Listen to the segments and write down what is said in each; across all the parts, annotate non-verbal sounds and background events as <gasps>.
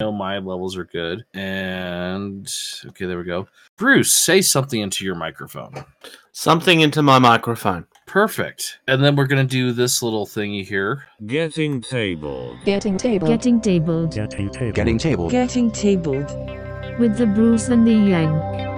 know my levels are good. And okay, there we go. Bruce, say something into your microphone. Something into my microphone. Perfect. And then we're gonna do this little thingy here. Getting tabled. Getting tabled. Getting tabled Getting table. Getting tabled. Getting tabled. with the Bruce and the Yang.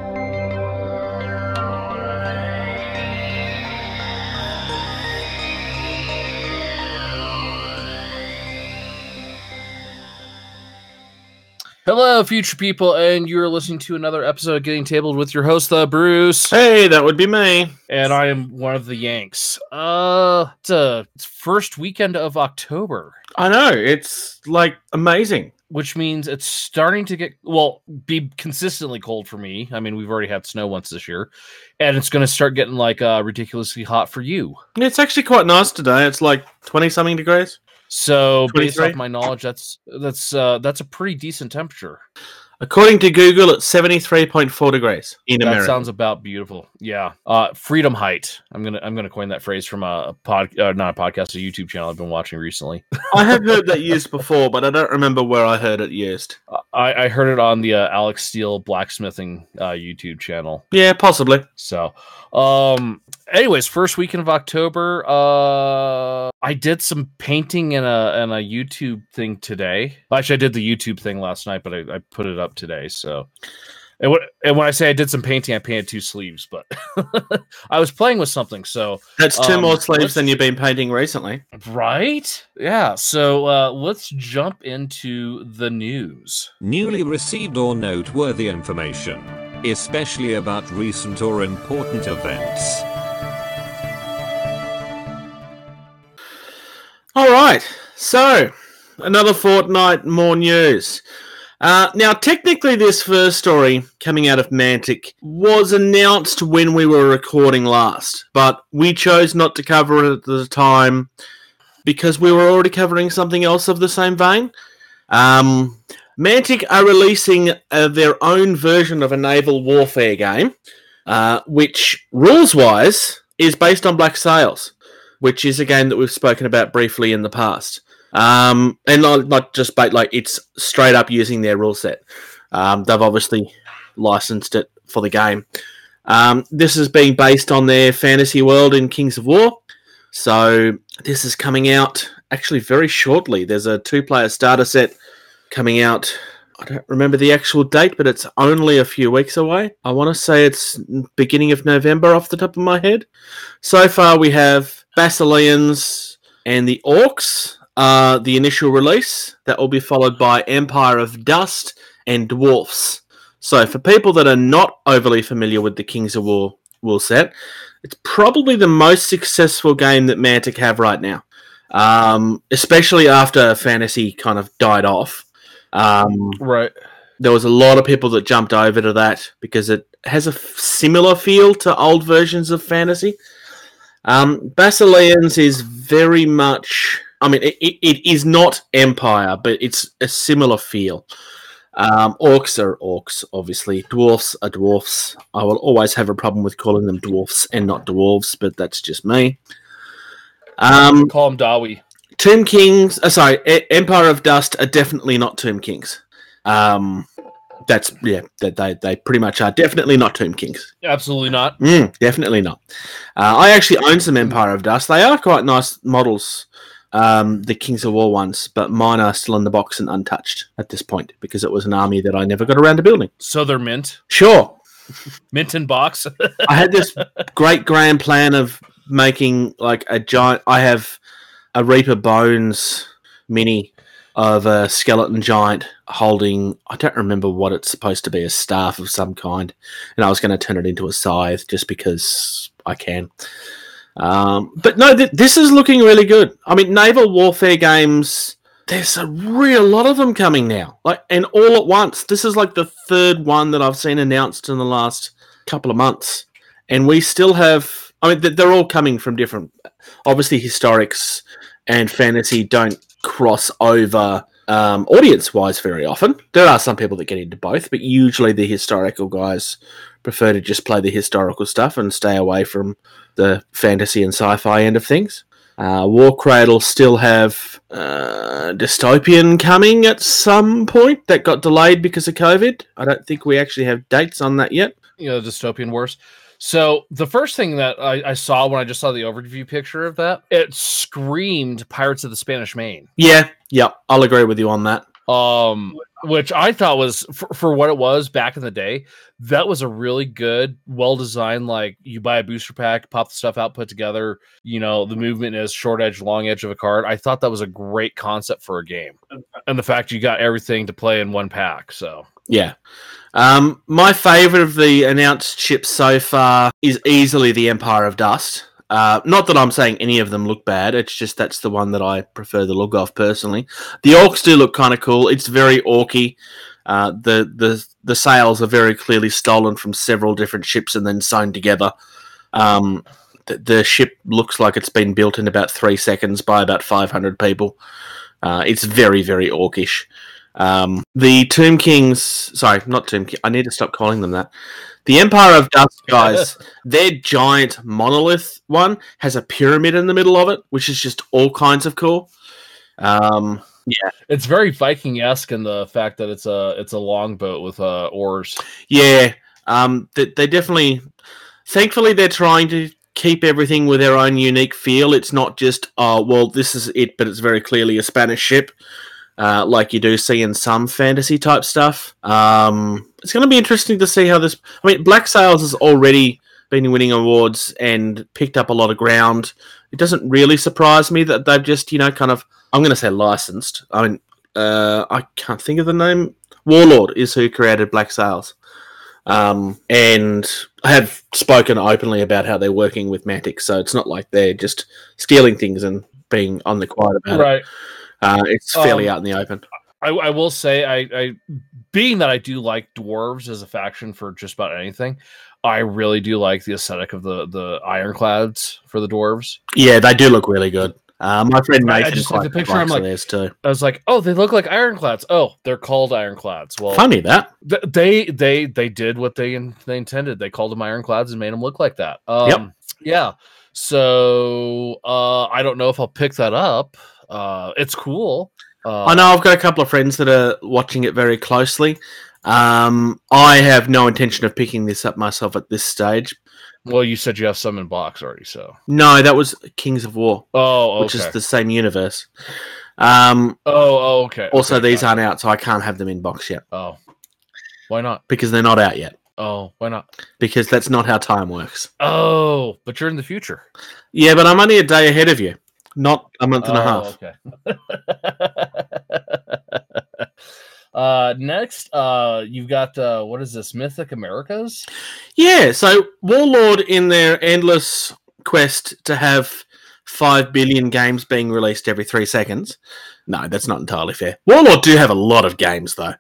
Hello, future people, and you're listening to another episode of Getting Tabled with your host, the Bruce, Hey, that would be me. and I am one of the Yanks. Uh, it's a it's first weekend of October, I know. It's like amazing. which means it's starting to get well, be consistently cold for me. I mean, we've already had snow once this year, and it's going to start getting like uh, ridiculously hot for you. It's actually quite nice today. It's like 20 something degrees. So, based 23? off my knowledge, that's that's uh, that's a pretty decent temperature. According to Google, it's 73.4 degrees in that America. sounds about beautiful. Yeah. Uh freedom height. I'm going to I'm to coin that phrase from a, a pod uh, not a podcast, a YouTube channel I've been watching recently. I have heard that used before, but I don't remember where I heard it used. <laughs> I I heard it on the uh, Alec Steele blacksmithing uh YouTube channel. Yeah, possibly. So, um anyways, first weekend of October, uh I did some painting in a in a YouTube thing today. Actually, I did the YouTube thing last night, but I, I put it up today. So, and when, and when I say I did some painting, I painted two sleeves, but <laughs> I was playing with something. So, That's two Um, more sleeves than you've been painting recently. right? Yeah. So, uh let's jump into the news. Newly received or noteworthy information, especially about recent or important events. All right. So, another fortnight more news. Uh, now, technically, this first story coming out of Mantic was announced when we were recording last, but we chose not to cover it at the time because we were already covering something else of the same vein. Um, Mantic are releasing uh, their own version of a naval warfare game, uh, which rules wise is based on Black Seas which is a game that we've spoken about briefly in the past. Um, and not, not just bait, like it's straight up using their rule set. Um, they've obviously licensed it for the game. Um, this is being based on their fantasy world in Kings of War. So this is coming out actually very shortly. There's a two player starter set coming out. I don't remember the actual date, but it's only a few weeks away. I want to say it's beginning of November off the top of my head. So far, we have Basileans and the Orcs, are the initial release. That will be followed by Empire of Dust and Dwarfs. So, for people that are not overly familiar with the Kings of War rule set, it's probably the most successful game that Mantic have right now, um, especially after Fantasy kind of died off. Um, Right. there was a lot of people that jumped over to that because it has a f- similar feel to old versions of fantasy. Um, Basileans is very much, I mean, it, it, it is not Empire, but it's a similar feel. Um, orcs are orcs, obviously. Dwarfs are dwarfs. I will always have a problem with calling them dwarfs and not dwarves, but that's just me. Um, Call him Dawi. Tomb Kings, uh, sorry, E- Empire of Dust are definitely not Tomb Kings. Um, that's yeah, that they they pretty much are definitely not Tomb Kings. Absolutely not. Mm, definitely not. Uh, I actually own some Empire of Dust. They are quite nice models, um, the Kings of War ones, but mine are still in the box and untouched at this point because it was an army that I never got around to building. So they're mint. Sure, <laughs> Mint in box. I had this great grand plan of making like a giant. I have a Reaper Bones mini of a skeleton giant holding. I don't remember what it's supposed to be a staff of some kind, and I was going to turn it into a scythe just because I can. Um, but no, th- this is looking really good. I mean, naval warfare games. There's a real lot of them coming now, like and all at once. This is like the third one that I've seen announced in the last couple of months, and we still have. I mean, th- they're all coming from different. Obviously, historics and fantasy don't cross over um, audience-wise very often. There are some people that get into both, but usually the historical guys prefer to just play the historical stuff and stay away from the fantasy and sci-fi end of things. Uh, Warcradle still have uh, Dystopian coming at some point that got delayed because of COVID. I don't think we actually have dates on that yet. you know, dystopian wars. So the first thing that I, I saw when I just saw the overview picture of that, it screamed Pirates of the Spanish Main. Yeah, yeah, I'll agree with you on that. Um, which I thought was for, for what it was back in the day, that was a really good, well designed. Like you buy a booster pack, pop the stuff out, put together. You know, the movement is short edge, long edge of a card. I thought that was a great concept for a game, and the fact you got everything to play in one pack. So Yeah. Um, my favorite of the announced ships so far is easily the Empire of Dust. Uh, not that I'm saying any of them look bad. It's just that's the one that I prefer the look of personally. The orcs do look kind of cool. It's very orky. Uh, the the the sails are very clearly stolen from several different ships and then sewn together. Um, the, the ship looks like it's been built in about three seconds by about 500 people. Uh, it's very very orcish. Um, the Tomb Kings, sorry, not Tomb King. I need to stop calling them that. The Empire of Dust guys, their giant monolith one has a pyramid in the middle of it, which is just all kinds of cool. Um, yeah, it's very Viking esque in the fact that it's a it's a longboat with uh, oars. yeah. Um, they, they definitely, thankfully, they're trying to keep everything with their own unique feel. It's not just, oh, well, this is it, but it's very clearly a Spanish ship. Uh, like you do see in some fantasy type stuff. Um, it's going to be interesting to see how this. I mean, Black Seas has already been winning awards and picked up a lot of ground. It doesn't really surprise me that they've just, you know, kind of. I'm going to say licensed. I mean, uh, I can't think of the name. Warlord is who created Black Seas. Um, and I have spoken openly about how they're working with Mantic, so it's not like they're just stealing things and being on the quiet about it. Right. Uh, it's fairly Um, out in the open. I, I will say, I, I being that I do like dwarves as a faction for just about anything, I really do like the aesthetic of the the ironclads for the dwarves. Yeah, they do look really good. Uh, my friend I- I just took quite the picture, I'm like- theirs too. I was like, oh, they look like ironclads. Oh, they're called ironclads. Well, Funny that. th- they they they did what they in, they intended. They called them ironclads and made them look like that. Um, Yep. Yeah. So uh, I don't know if I'll pick that up. Uh, it's cool. Uh, I know I've got a couple of friends that are watching it very closely. Um, I have no intention of picking this up myself at this stage. Well, you said you have some in box already, so. No, that was Kings of War, Oh, okay. which is the same universe. Um, Oh, oh, okay. also, okay, these aren't out, so I can't have them in box yet Oh, why not? because they're not out yet. Oh, why not? Because that's not how time works. Oh, but you're in the future. Yeah, but I'm only a day ahead of you, not a month and a half. Oh, okay. <laughs> uh, next, uh, you've got uh, what is this? Mythic Americas. Yeah, so Warlord in their endless quest to have 5 billion games being released every 3 seconds. No, that's not entirely fair. Warlord do have a lot of games though.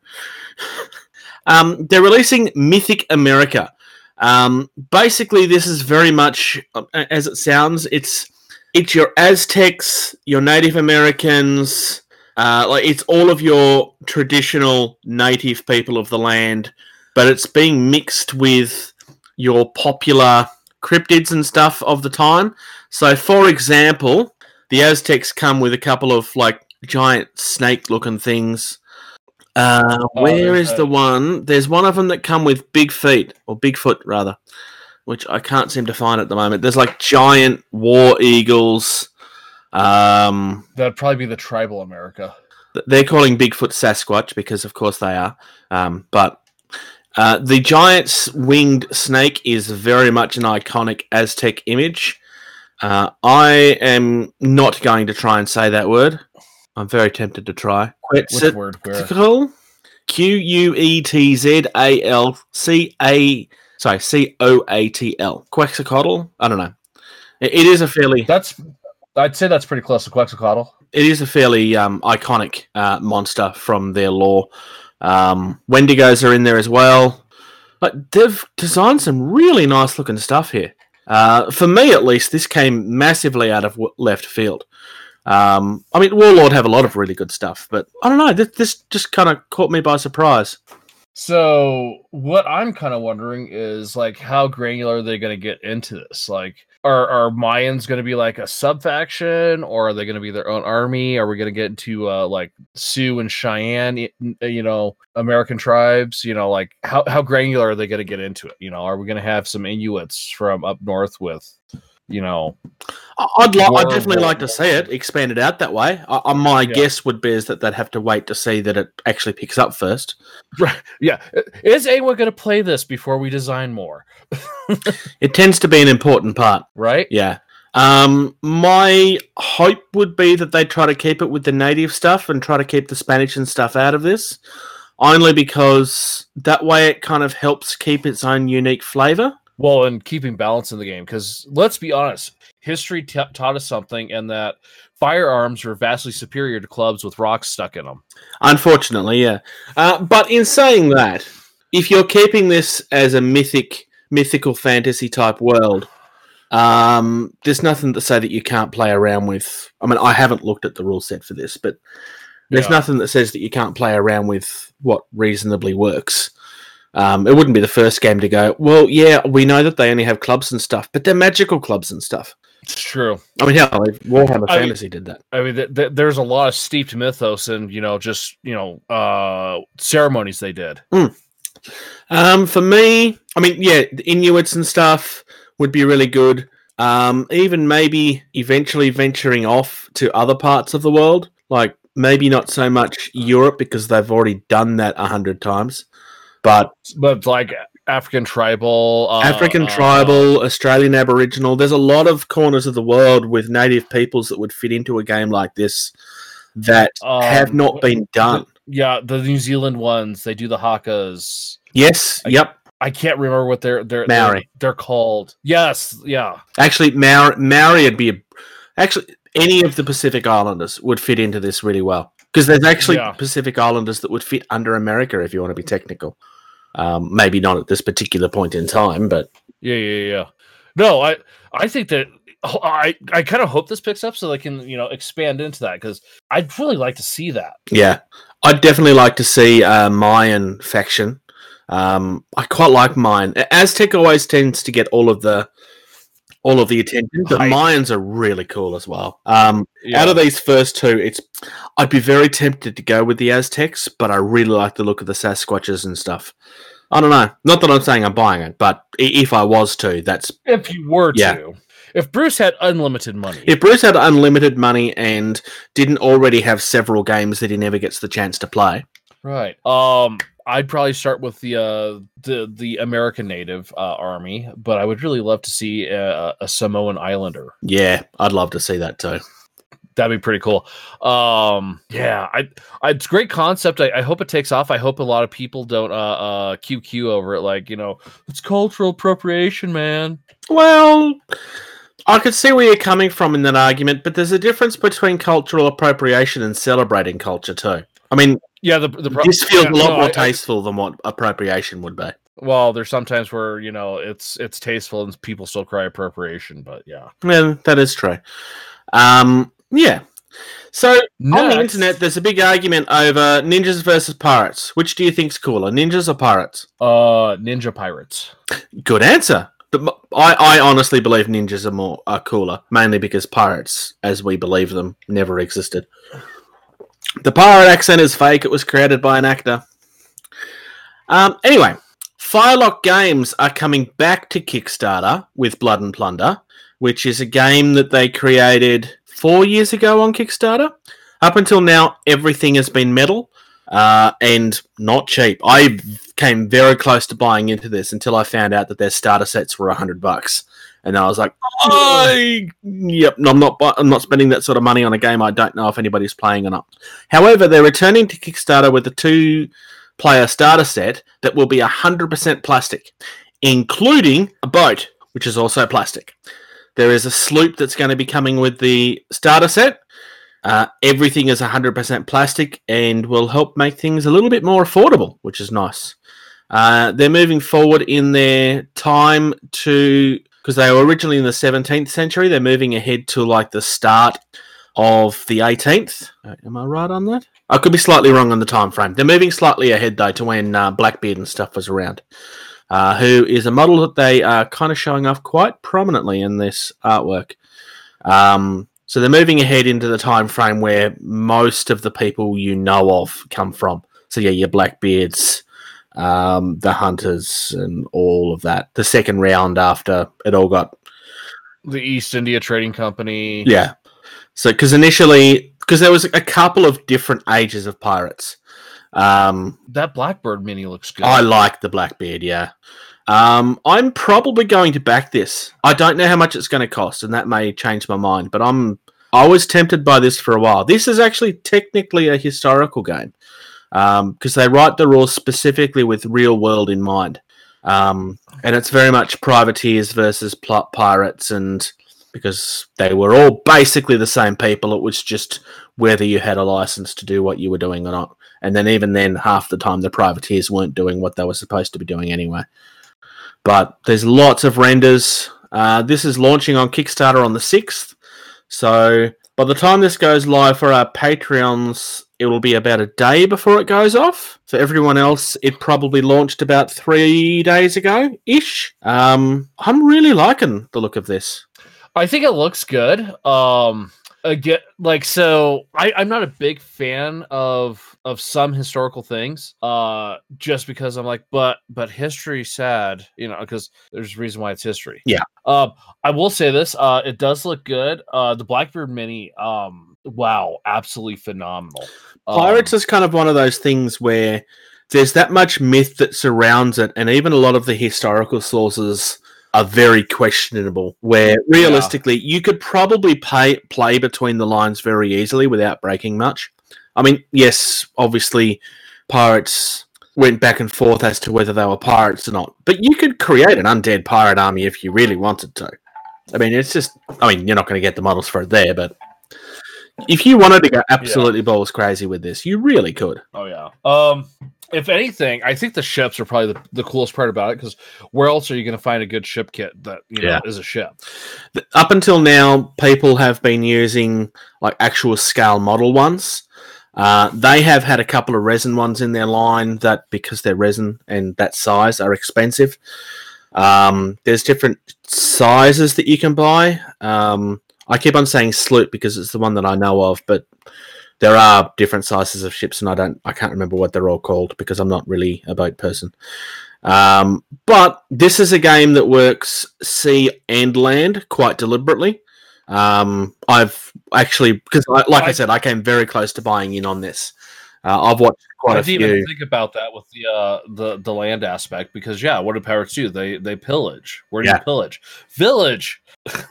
<laughs> um, they're releasing Mythic America. Um, basically this is very much uh, as it sounds, it's it's your Aztecs, your Native Americans, uh, like it's all of your traditional native people of the land, but it's being mixed with your popular cryptids and stuff of the time. So, for example, the Aztecs come with a couple of like giant snake looking things. Uh, Oh, where is the one? There's one of them that come with big feet, or Bigfoot rather, which I can't seem to find at the moment. There's like giant war eagles. Um, That'd probably be the tribal America. they're calling Bigfoot Sasquatch because, of course, they are. Um, but uh, the giant winged snake is very much an iconic Aztec image. Uh, I am not going to try and say that word. I'm very tempted to try. Which word? Where? Quetzalcoatl? Q U E T Z A L C A. Sorry, C O A T L. Quetzalcoatl? I don't know. It- it is a fairly. That's. I'd say that's pretty close to Quetzalcoatl. it is a fairly um, iconic uh, monster from their lore. Um, Wendigos are in there as well. But they've designed some really nice looking stuff here. Uh, for me, at least, this came massively out of w- left field. Um, I mean, Warlord have a lot of really good stuff, but I don't know. This, this just kind of caught me by surprise. So what I'm kind of wondering is like how granular are they going to get into this? Like are are Mayans going to be like a sub faction, or are they going to be their own army? Are we going to get into uh, like Sioux and Cheyenne, you know, American tribes? You know, like how how granular are they going to get into it? You know, are we going to have some Inuits from up north with, you know, I'd like, I'd definitely like to see it expanded out that way. I, I, my Yeah. guess would be is that they'd have to wait to see that it actually picks up first. <laughs> Right. yeah, is anyone going to play this before we design more? <laughs> It tends to be an important part. Right? Yeah. Um, my hope would be that they try to keep it with the native stuff and try to keep the Spanish and stuff out of this, only because that way it kind of helps keep its own unique flavor. Well, and keeping balance in the game, because let's be honest, history t- taught us something, and that firearms were vastly superior to clubs with rocks stuck in them. Unfortunately, yeah. Uh, but in saying that, if you're keeping this as a mythic, mythical fantasy type world, um, there's nothing to say that you can't play around with. I mean, I haven't looked at the rule set for this, but there's Yeah. nothing that says that you can't play around with what reasonably works. Um, it wouldn't be the first game to go. Well, yeah, we know that they only have clubs and stuff, but they're magical clubs and stuff. It's true. I mean, hell, Warhammer I mean- Fantasy did that. I mean, th- th- there's a lot of steeped mythos and you know, just you know, uh, ceremonies they did. Um, for me, I mean, yeah, the Inuits and stuff would be really good. Um, even maybe eventually venturing off to other parts of the world, like maybe not so much Europe because they've already done that a hundred times, but But like African tribal, uh, African uh, tribal, Australian Aboriginal. There's a lot of corners of the world with native peoples that would fit into a game like this that have um, not been done. Yeah, the New Zealand ones, they do the Hakas. Yes, I- yep. I can't remember what they're they're Maori. They're, they're called. Yes, yeah. Actually, Maori, Maori would be a, actually any of the Pacific Islanders would fit into this really well because there's actually Yeah. Pacific Islanders that would fit under America if you want to be technical. Um, maybe not at this particular point in time, but Yeah, yeah, yeah. No, I I think that I I kind of hope this picks up so they can you know expand into that because I'd really like to see that. yeah, I'd definitely like to see a Mayan faction. Um, I quite like Mayan. Aztec always tends to get all of the all of the attention, but Hype. Mayans are really cool as well. Um, Yeah. Out of these first two, it's I'd be very tempted to go with the Aztecs, but I really like the look of the Sasquatches and stuff. I don't know. Not that I'm saying I'm buying it, but if I was to, that's if you were Yeah. to, if Bruce had unlimited money, if Bruce had unlimited money and didn't already have several games that he never gets the chance to play. right? Um, I'd probably start with the uh the the American Native uh, army, but I would really love to see a, a Samoan Islander. Yeah, I'd love to see that too. That'd be pretty cool. Um, yeah, I, I it's a great concept. I, I hope it takes off. I hope a lot of people don't uh uh QQ over it. Like you know, it's cultural appropriation, man. Well, I could see where you're coming from in that argument, but there's a difference between cultural appropriation and celebrating culture too. I mean, Yeah, the the pro- this feels yeah, a lot no, more I- I- tasteful than what appropriation would be. well, there's sometimes where you know it's it's tasteful and people still cry appropriation, but yeah. Yeah, that is true. Um, yeah. So on the internet, there's a big argument over ninjas versus pirates. Which do you think's cooler, ninjas or pirates? Uh, Ninja Pirates. Good answer. But I honestly believe ninjas are more are cooler, mainly because pirates, as we believe them, never existed. The pirate accent is fake. It was created by an actor. Um, anyway, Firelock Games are coming back to Kickstarter with Blood and Plunder, which is a game that they created four years ago on Kickstarter. Up until now, everything has been metal uh, and not cheap. I came very close to buying into this until I found out that their starter sets were a hundred bucks, and I was like, I, "Yep, no, I'm not. I'm not spending that sort of money on a game I don't know if anybody's playing or not." However, they're returning to Kickstarter with a two-player starter set that will be hundred percent plastic, including a boat, which is also plastic. There is a sloop that's going to be coming with the starter set. Uh, everything is 100% plastic and will help make things a little bit more affordable, which is nice. Uh, they're moving forward in their time to because they were originally in the 17th century. They're moving ahead to like the start of the 18th. Uh, am I right on that? I could be slightly wrong on the time frame. They're moving slightly ahead though to when uh, Blackbeard and stuff was around. uh, who is a model that they are kind of showing off quite prominently in this artwork. Um, so they're moving ahead into the time frame where most of the people you know of come from. So yeah, your Blackbeards, um, the Hunters, and all of that. The second round after it all got The East India Trading Company. yeah. So because initially, because there was a couple of different ages of pirates. Um, That Blackbeard mini looks good. I like the Blackbeard, yeah. Um, I'm probably going to back this. I don't know how much it's going to cost, and that may change my mind. But I'm I was tempted by this for a while. This is actually technically a historical game because they write the rules specifically with real world in mind, um, and it's very much privateers versus plot pirates, and because they were all basically the same people, it was just whether you had a license to do what you were doing or not. And then even then, half the time the privateers weren't doing what they were supposed to be doing anyway. But there's lots of renders. Uh, this is launching on Kickstarter on the 6th. So by the time this goes live for our Patreons, it will be about a day before it goes off. For everyone else, it probably launched about three days ago ish. Um, I'm really liking the look of this. I think it looks good. Um, again, like so, I, I'm not a big fan of of some historical things. Uh, just because I'm like, but but history sad, you know, because there's a reason why it's history. Yeah. Um, I will say this. Uh, it does look good. Uh, the Blackbeard Mini. Um, wow, absolutely phenomenal. Um, Pirates is kind of one of those things where there's that much myth that surrounds it, and even a lot of the historical sources are very questionable. Where realistically, you could probably pay, play between the lines very easily without breaking much. I mean, yes, obviously, pirates went back and forth as to whether they were pirates or not, but you could create an undead pirate army if you really wanted to. I mean, it's just, I mean, you're not going to get the models for it there, but if you wanted to go absolutely balls crazy with this, you really could. Oh yeah. Um, if anything, I think the ships are probably the, the coolest part about it because where else are you going to find a good ship kit that you know Yeah. is a ship? Up until now, people have been using like actual scale model ones. Uh, they have had a couple of resin ones in their line that, because they're resin and that size, are expensive. Um, there's different sizes that you can buy. Um, I keep on saying sloop because it's the one that I know of, but there are different sizes of ships, and I don't, I can't remember what they're all called because I'm not really a boat person. Um, but this is a game that works sea and land quite deliberately. Um, I've actually because, like I, I- said, I came very close to buying in on this. Uh, I've watched quite I a didn't few. even think about that with the uh, the the land aspect because yeah, what do pirates do? They they pillage. Where do Yeah. you pillage? Village. <laughs>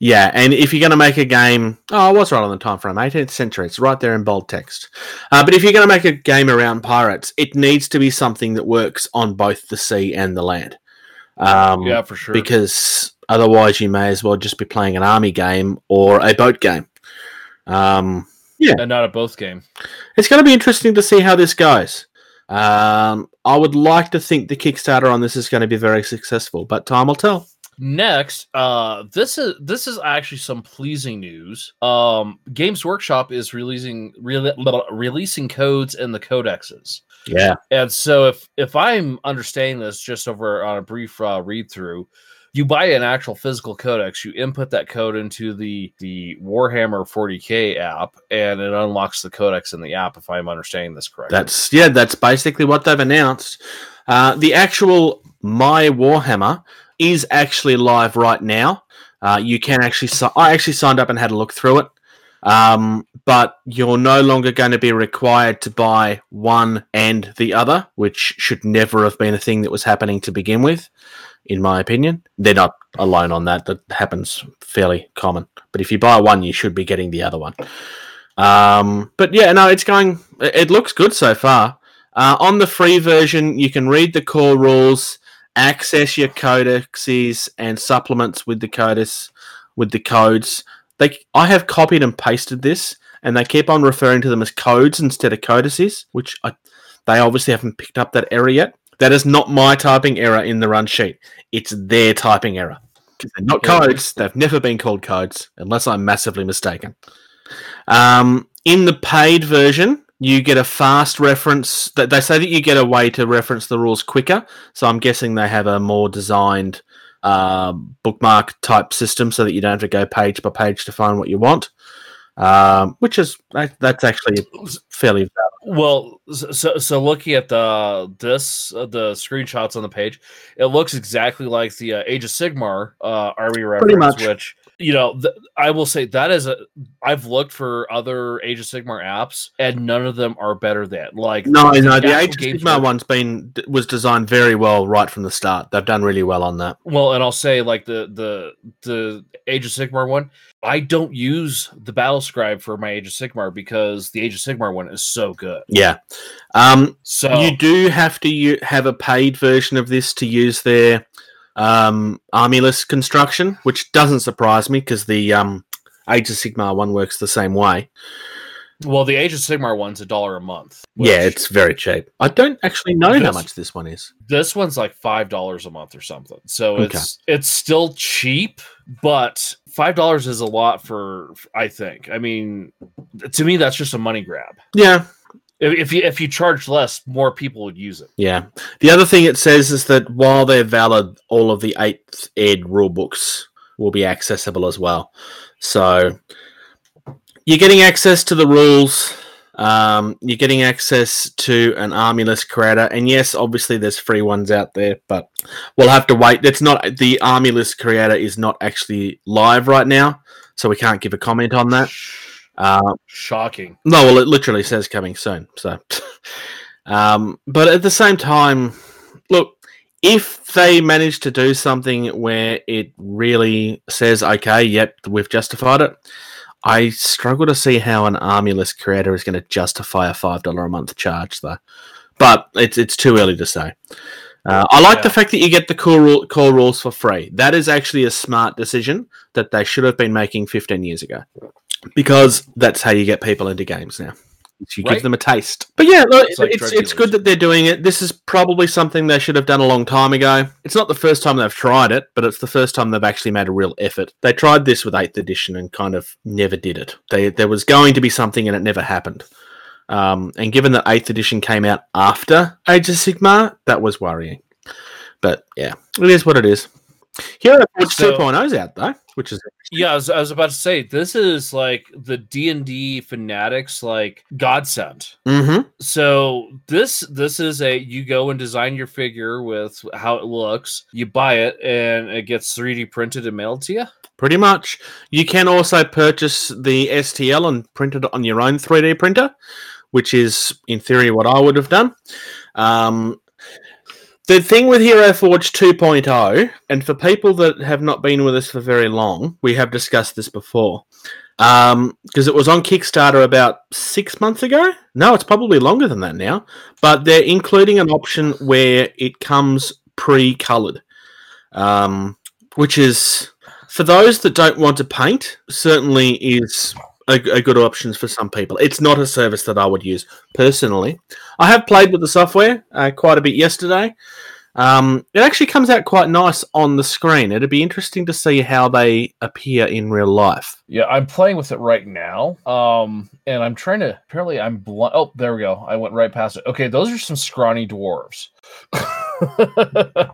Yeah, and if you're going to make a game, oh, I was right on the time frame, 18th century. It's right there in bold text. Uh, but if you're going to make a game around pirates, it needs to be something that works on both the sea and the land. Um, yeah, for sure. because otherwise you may as well just be playing an army game or a boat game. Um, and not a both game. it's going to be interesting to see how this goes. Um, I would like to think the Kickstarter on this is going to be very successful, but time will tell. Next, uh, this is this is actually some pleasing news. Um, Games Workshop is releasing re- releasing codes and the codexes. Yeah, And so if if I'm understanding this just over on a brief uh, read through, you buy an actual physical codex, you input that code into the the Warhammer 40k app, and it unlocks the codex in the app. If I'm understanding this correctly, that's yeah, that's basically what they've announced. Uh, the actual My Warhammer is actually live right now. Uh, you can actually, si- I actually signed up and had a look through it. Um, but you're no longer going to be required to buy one and the other, which should never have been a thing that was happening to begin with, in my opinion. They're not alone on that. That happens fairly common. But if you buy one, you should be getting the other one. Um, but yeah, no, it's going. It looks good so far. Uh, on the free version, you can read the core rules, access your codexes and supplements with the codex with the codes. They, I have copied and pasted this, and they keep on referring to them as codes instead of codices, which I, they obviously haven't picked up that error yet. That is not my typing error in the run sheet; it's their typing error. 'Cause They're not Yeah. codes. They've never been called codes, unless I'm massively mistaken. Um, in the paid version, You get a fast reference. That they say that you get a way to reference the rules quicker. So I'm guessing they have a more designed uh, bookmark type system, so that you don't have to go page by page to find what you want. Um, which is that- that's actually fairly Well, so so looking at the this uh, the screenshots on the page, it looks exactly like the uh, Age of Sigmar uh, army reference, which you know th- I will say that is a I've looked for other Age of Sigmar apps, and none of them are better than like No, no, the Age of Sigmar one's been was designed very well right from the start. They've done really well on that. Well, and I'll say like the the the Age of Sigmar one, I don't use the BattleScribe for my Age of Sigmar because the Age of Sigmar one is so good. Yeah. Um, So You do have to u- have a paid version of this to use their um, army list construction, which doesn't surprise me because the um, Age of Sigmar one works the same way. well, the Age of Sigmar one's a dollar a month. yeah, it's very cheap. I don't actually know how much this one is. this one's like five dollars a month or something so Okay. it's it's still cheap but five dollars is a lot for i think i mean to me that's just a money grab Yeah, if, if you if you charge less more people would use it yeah. The other thing it says is that while they're valid, all of the eighth ed rule books will be accessible as well. So you're getting access to the rules. Um, you're getting access to an army list creator, and yes, obviously there's free ones out there, but we'll have to wait. It's not the army list creator is not actually live right now, so we can't give a comment on that. Uh, shocking no, well, it literally says coming soon. So, <laughs> um, but at the same time, look, if they manage to do something where it really says, okay, yep, we've justified it, I struggle to see how an army list creator is going to justify a five dollar a month charge, though. But it's it's too early to say. Uh, I like the fact that you get the core rule, core rules for free. That is actually a smart decision that they should have been making 15 years ago, because that's how you get people into games now. You Right. give them a taste. But yeah, look, It's like it's it's good that they're doing it. This is probably something they should have done a long time ago. It's not the first time they've tried it, but it's the first time they've actually made a real effort. They tried this with Eighth Edition and kind of never did it. They there was going to be something and it never happened. Um, and given that Eighth Edition came out after Age of Sigmar, that was worrying. But yeah, it is what it is. Hero Forge So- 2.0 is out though, which is yeah I was, I was about to say this is like the d&d fanatics like godsend mm-hmm. so this this is a you go and design your figure with how it looks you buy it and it gets 3d printed and mailed to you Pretty much. You can also purchase the STL and print it on your own 3D printer, which is, in theory, what I would have done. Um, the thing with Hero Forge 2.0, and for people that have not been with us for very long, we have discussed this before. Because it was on Kickstarter about six months ago. No, it's probably longer than that now. But they're including an option where it comes pre colored, um, which is for those that don't want to paint, certainly is a, a good option for some people. It's not a service that I would use personally. I have played with the software uh, quite a bit yesterday. Um, it actually comes out quite nice on the screen. It'd be interesting to see how they appear in real life. Yeah, I'm playing with it right now. Um, and I'm trying to apparently I'm bl- oh, there we go. I went right past it. Okay, those are some scrawny dwarves. <laughs> I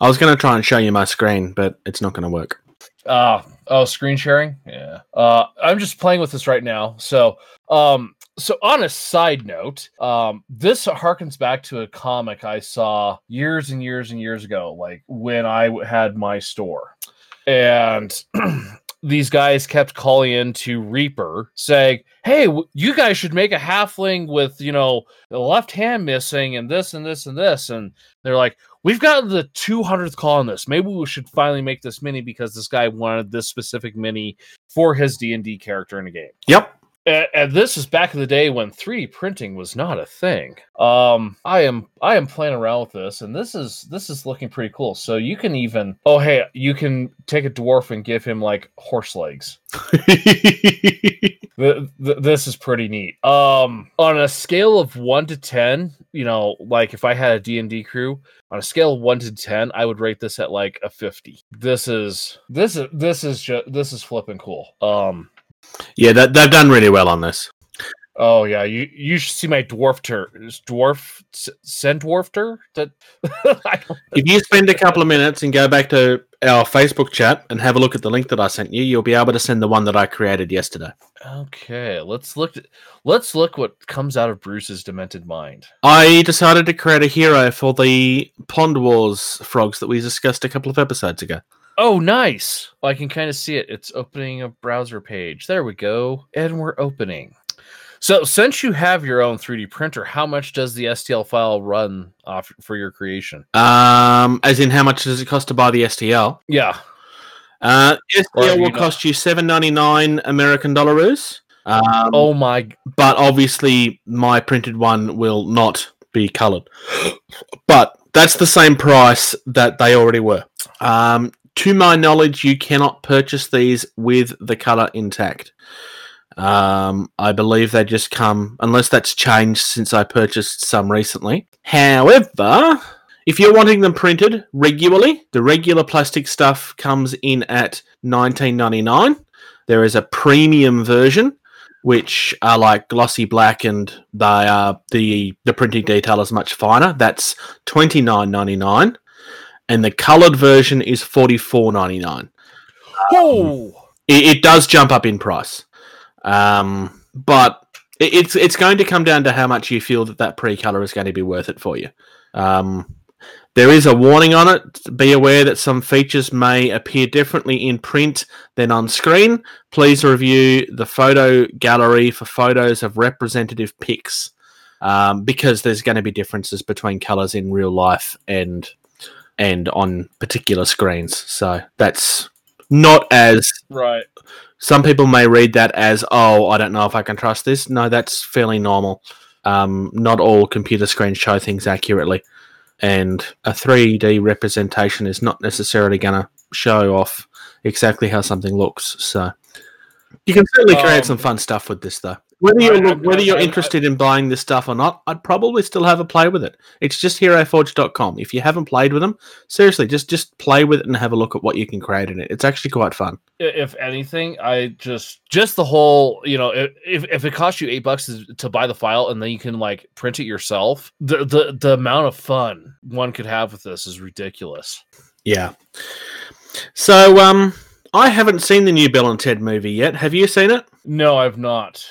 was going to try and show you my screen, but it's not going to work. uh oh, screen sharing? Yeah. Uh I'm just playing with this right now. So um so on a side note, um, this harkens back to a comic I saw years and years and years ago, like when I had my store. And <clears throat> these guys kept calling in to Reaper saying, Hey, you guys should make a halfling with, you know, the left hand missing and this and this and this. And they're like, We've got the 200th call on this. Maybe we should finally make this mini because this guy wanted this specific mini for his D&D character in the game Yep. And, this is back in the day when 3D printing was not a thing. Um, I am I am playing around with this, and this is this is looking pretty cool. So you can even oh hey, you can take a dwarf and give him like horse legs. <laughs> Th- th- this is pretty neat. Um, on a scale of one to ten, you know, like if I had a D and D crew, on a scale of one to ten, I would rate this at like a fifty. This is this is this is just this is flipping cool. Um, yeah, that, they've done really well on this. Oh yeah, you you should see my dwarfter dwarf s- send dwarfter that <laughs> If you spend a couple of minutes and go back to our Facebook chat and have a look at the link that I sent you, you'll be able to send the one that I created yesterday. Okay, let's look let's look what comes out of Bruce's demented mind. I decided to create a hero for the Pond Wars frogs that we discussed a couple of episodes ago. Oh, nice. I can kind of see it. It's opening a browser page. There we go. And we're opening. So, since you have your own 3D printer, how much does the STL file run off for your creation? Um, as in, how much does it cost to buy the STL? Yeah. Uh, STL will know- cost you seven ninety nine American dollars. Um, Oh my. but obviously my printed one will not be colored. <gasps> But that's the same price that they already were. Um, to my knowledge, you cannot purchase these with the color intact. Um, I believe they just come, unless that's changed since I purchased some recently. However, if you're wanting them printed regularly, the regular plastic stuff comes in at 19.99. There is a premium version which are like glossy black and they are the the printing detail is much finer. That's twenty nine ninety nine, and the coloured version is forty four ninety nine. Oh. It, it does jump up in price, um, but it, it's it's going to come down to how much you feel that that pre color is going to be worth it for you. Um, there is a warning on it. Be aware that some features may appear differently in print than on screen. Please review the photo gallery for photos of representative pics um, because there's going to be differences between colors in real life and and on particular screens. So that's not as Right. some people may read that as oh i don't know if i can trust this. No that's fairly normal. Um, not all computer screens show things accurately. And a 3d representation is not necessarily going to show off exactly how something looks. So you can certainly create Um, some fun stuff with this though whether you're I- I- whether you're interested in buying this stuff or not i'd probably still have a play with it it's just heroforge.com if you haven't played with them seriously just just play with it and have a look at what you can create in it it's actually quite fun If anything, I just just the whole you know if if it costs you eight bucks to to buy the file and then you can like print it yourself, the the the amount of fun one could have with this is ridiculous. Yeah. So, um, I haven't seen the new Bill and Ted movie yet. Have you seen it? No, I've not.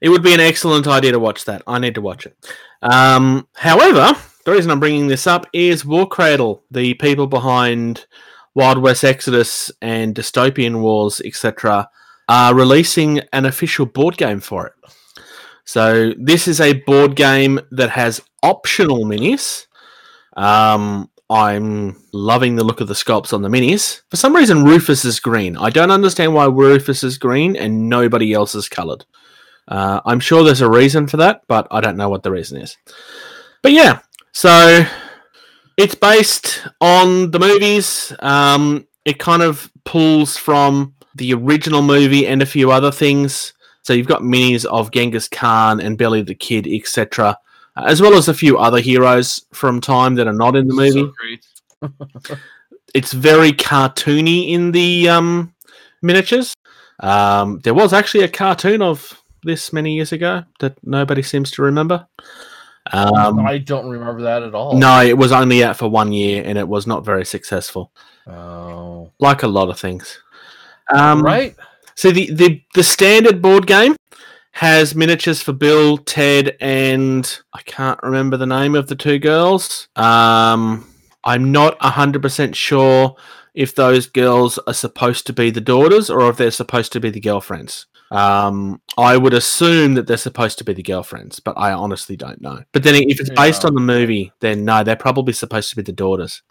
It would be an excellent idea to watch that. I need to watch it. Um, however, the reason I'm bringing this up is Warcradle, the people behind Wild West Exodus and Dystopian Wars, etc., are releasing an official board game for it. So this is a board game that has optional minis. Um, I'm loving the look of the sculpts on the minis. For some reason, Rufus is green. I don't understand why Rufus is green and nobody else is coloured. Uh, I'm sure there's a reason for that, but I don't know what the reason is. But yeah, so it's based on the movies. Um, it kind of pulls from the original movie and a few other things. So you've got minis of Genghis Khan and Billy the Kid, etc., as well as a few other heroes from time that are not in the movie So great. <laughs> it's very cartoony in the um, miniatures. Um, there was actually a cartoon of this many years ago that nobody seems to remember. Um, I don't remember that at all. no, it was only out for one year and it was not very successful, Oh. like a lot of things. Um, right? So the, the the standard board game has miniatures for Bill, Ted, and I can't remember the name of the two girls. Um, I'm not hundred percent sure if those girls are supposed to be the daughters or if they're supposed to be the girlfriends. Um, I would assume that they're supposed to be the girlfriends, but I honestly don't know. But then if it's based on the movie, then no, they're probably supposed to be the daughters.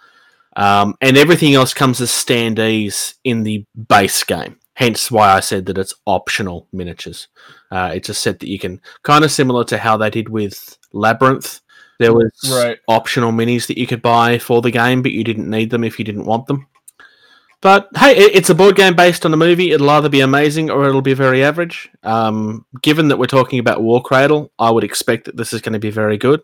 Um, and everything else comes as standees in the base game. Hence why I said that it's optional miniatures. Uh, it's a set that you can kind of similar to how they did with Labyrinth. There was Right. optional minis that you could buy for the game, but you didn't need them if you didn't want them. But hey, it's a board game based on a movie. It'll either be amazing or it'll be very average. Um, given that we're talking about Warcradle, I would expect that this is going to be very good.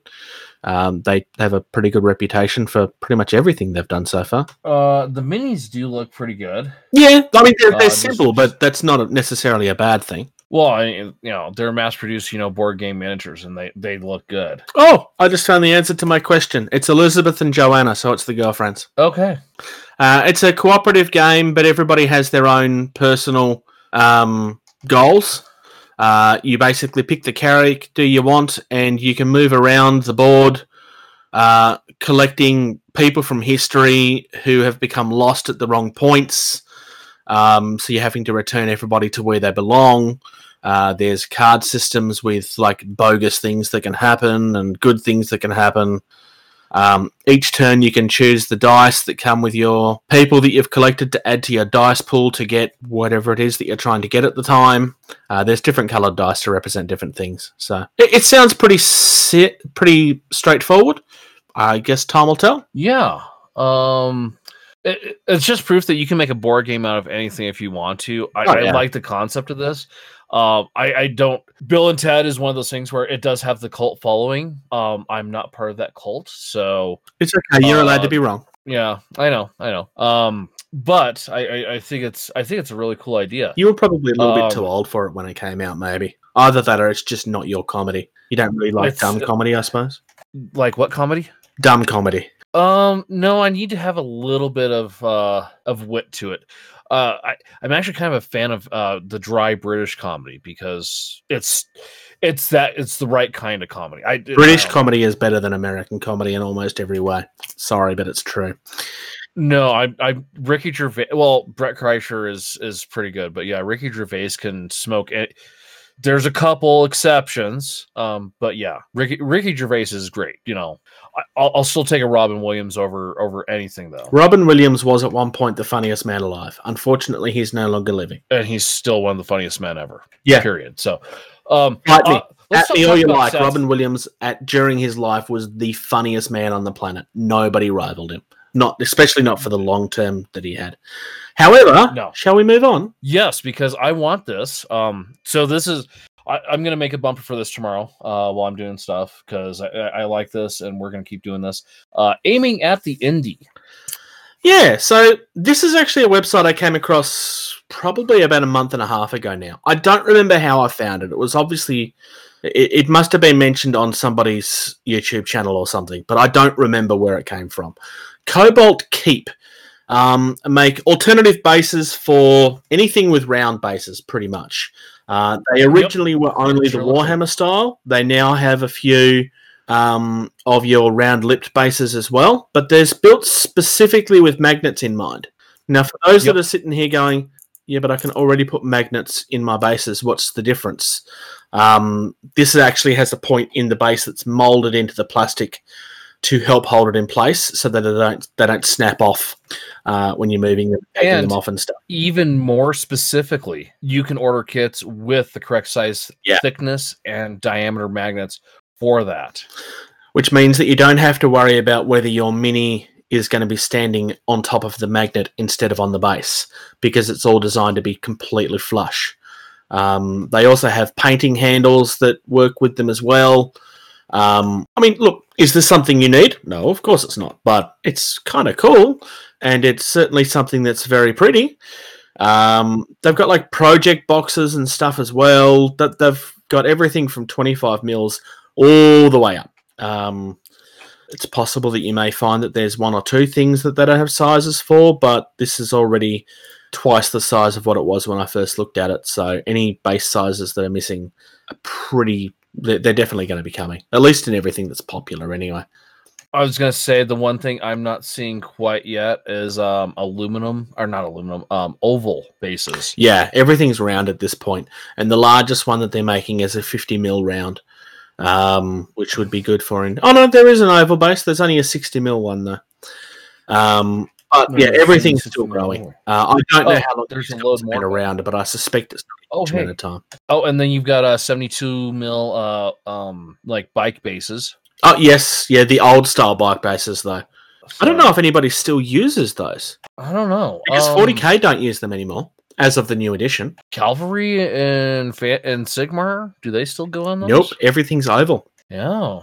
Um, they have a pretty good reputation for pretty much everything they've done so far. Uh, the minis do look pretty good. Yeah, I mean they're, Uh, they're just- simple, but that's not necessarily a bad thing. Well, I, you know, they're mass produced, you know, board game miniatures, and they they look good. Oh, I just found the answer to my question. It's Elizabeth and Joanna, so it's the girlfriends. Okay. Uh, it's a cooperative game, but everybody has their own personal um, goals. Uh, you basically pick the character you want, and you can move around the board, uh, collecting people from history who have become lost at the wrong points. Um, so you're having to return everybody to where they belong. Uh, there's card systems with like bogus things that can happen and good things that can happen. Um, each turn, you can choose the dice that come with your people that you've collected to add to your dice pool to get whatever it is that you're trying to get at the time. Uh, there's different colored dice to represent different things. So it, it sounds pretty si- pretty straightforward. I guess time will tell. Yeah. Um, it- it, it's just proof that you can make a board game out of anything if you want to. I, Oh, I like the concept of this. Um, I, I don't. Bill and Ted is one of those things where it does have the cult following. Um, I'm not part of that cult, so It's okay. You're allowed to Uh, be wrong. yeah, I know, I know. Um, but I, I, I think it's, I think it's a really cool idea. You were probably a little bit too um, old for it when it came out. Maybe either that or it's just not your comedy. You don't really like dumb comedy, I suppose. Like what comedy? Dumb comedy. Um, no, I need to have a little bit of uh of wit to it. Uh, I, I'm actually kind of a fan of uh the dry British comedy because it's it's that it's the right kind of comedy. I British I comedy is better than American comedy in almost every way. Sorry, but it's true. No, I I Ricky Gervais. Well, Bert Kreischer is is pretty good, but yeah, Ricky Gervais can smoke it. There's a couple exceptions, um, but yeah, Ricky Ricky Gervais is great. You know, I, I'll, I'll still take a Robin Williams over over anything though, Robin Williams was at one point the funniest man alive. Unfortunately, he's no longer living. and he's still one of the funniest men ever. Yeah. period. So, um, Fight me. uh, let's At me all you like, Seth. Robin Williams at during his life was the funniest man on the planet. Nobody rivaled him. Not especially not for the long term that he had. However, No. shall we move on? Yes, because I want this. Um, so this is I, I'm gonna make a bumper for this tomorrow uh, while I'm doing stuff because I, I, I like this and we're gonna keep doing this. Uh, aiming at the indie. Yeah, so this is actually a website I came across probably about a month and a half ago now. I don't remember how I found it. It was obviously, it, it must have been mentioned on somebody's YouTube channel or something, but I don't remember where it came from. Cobalt Keep um, make alternative bases for anything with round bases, pretty much. Uh, they originally were only the Sure looks like- Warhammer style. They now have a few um, of your round lipped bases as well, but they're built specifically with magnets in mind. Now, for those Yep. that are sitting here going, yeah, but I can already put magnets in my bases, what's the difference? Um, this actually has a point in the base that's molded into the plastic to help hold it in place so that they don't they don't snap off uh, when you're moving them, taking And- them off and stuff. Even more specifically, you can order kits with the correct size, Yeah. thickness, and diameter magnets for that. which means that you don't have to worry about whether your mini is going to be standing on top of the magnet instead of on the base because it's all designed to be completely flush. Um, they also have painting handles that work with them as well. Um, I mean, look, is this something you need? No, of course it's not, but it's kind of cool and it's certainly something that's very pretty. Um, they've got like project boxes and stuff as well. That they've got everything from 25 mils all the way up. Um, it's possible that you may find that there's one or two things that they don't have sizes for, but this is already twice the size of what it was when I first looked at it. So any base sizes that are missing are pretty. They're, they're definitely going to be coming, at least in everything that's popular anyway. I was gonna say the one thing I'm not seeing quite yet is um aluminum or not aluminum, um oval bases. Yeah, everything's round at this point, and the largest one that they're making is a 50 mil round, um, which would be good for. In oh no, there is an oval base. There's only a 60 mil one though. Um, but No, yeah, everything's still growing. Uh, I don't know Oh, how long there's a this load has been more. around, but I suspect it's Oh, not hey. amount of time. Oh, and then you've got a 72 mil uh um like bike bases. Oh yes, yeah, the old style bike bases though. I don't know if anybody still uses those I don't know. because Um, 40k don't use them anymore as of the new edition. Calvary and Fa- and Sigmar, do they still go on those? Nope, everything's oval. Yeah.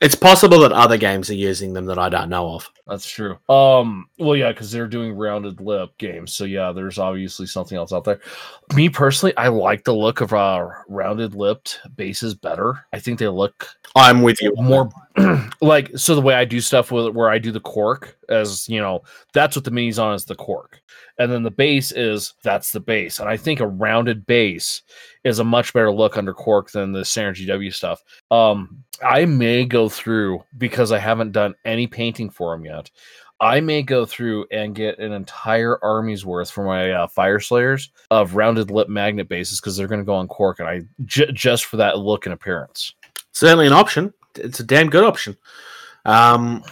It's possible that other games are using them that I don't know of. That's true. Um, well, yeah, because they're doing rounded lip games, so yeah, there's obviously something else out there. Me personally, I like the look of uh, rounded lipped bases better. I think they look I'm with you. more <clears throat> like so. The way I do stuff with it, where I do the cork, as you know, that's what the mini's on is the cork, and then the base is that's the base. And I think a rounded base is a much better look under cork than the standard GW stuff. Um, I may go through because I haven't done any painting for them yet. I may go through and get an entire army's worth for my uh, Fyreslayers of rounded lip magnet bases because they're going to go on cork, and I j- just for that look and appearance. certainly an option. It's a damn good option. Um,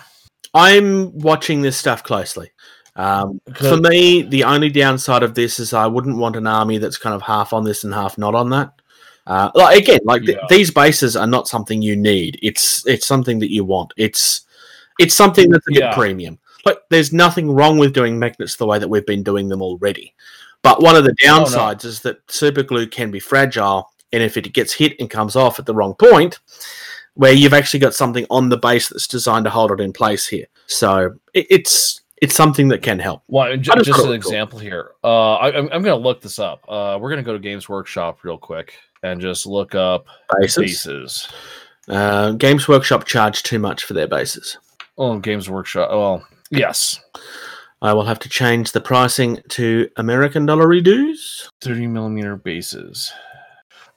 I'm watching this stuff closely. Um, for me, the only downside of this is I wouldn't want an army that's kind of half on this and half not on that. Uh, like again, like th- Yeah. these bases are not something you need. It's it's something that you want. It's it's something that's a bit Yeah. premium. Like there's nothing wrong with doing magnets the way that we've been doing them already. But one of the Oh, no. downsides is that super glue can be fragile, and if it gets hit and comes off at the wrong point, where you've actually got something on the base that's designed to hold it in place here. So it, it's it's something that can help. Well, just just an was cool. example here. Uh, I, I'm, I'm going to look this up. Uh, we're going to go to Games Workshop real quick and just look up Bases. bases. Uh, Games Workshop charge too much for their bases. Oh, Games Workshop. Well, yes, I will have to change the pricing to American dollar reduce. 30 millimeter bases.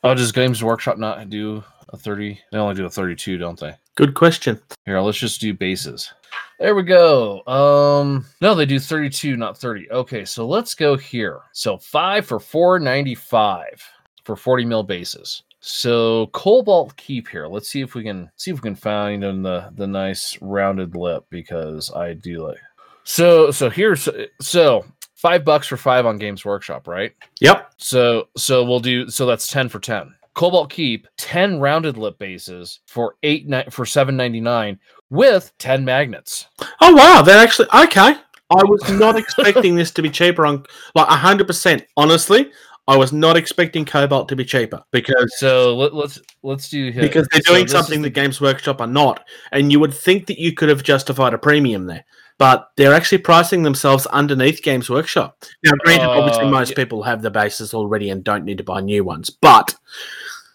Oh, does Games Workshop not do a 30? They only do a 32, don't they? Good question. Here, let's just do bases. There we go. Um, no, they do 32, not 30. Okay, so let's go here. So five for 495 for 40 mil bases. So Cobalt Keep here. Let's see if we can see if we can find in the the nice rounded lip because I do like. So so here's so five bucks for five on Games Workshop, right? Yep. So so we'll do so that's 10 for 10. Cobalt Keep 10 rounded lip bases for 8 ni- for 799 with 10 magnets. Oh wow, they're actually okay. <laughs> I was not expecting this to be cheaper on like hundred percent. Honestly, I was not expecting Cobalt to be cheaper because So let, let's let's do here. because they're doing this is something the- that Games Workshop are not, and you would think that you could have justified a premium there, but they're actually pricing themselves underneath Games Workshop. Now, granted, obviously Uh, most yeah. people have the bases already and don't need to buy new ones, but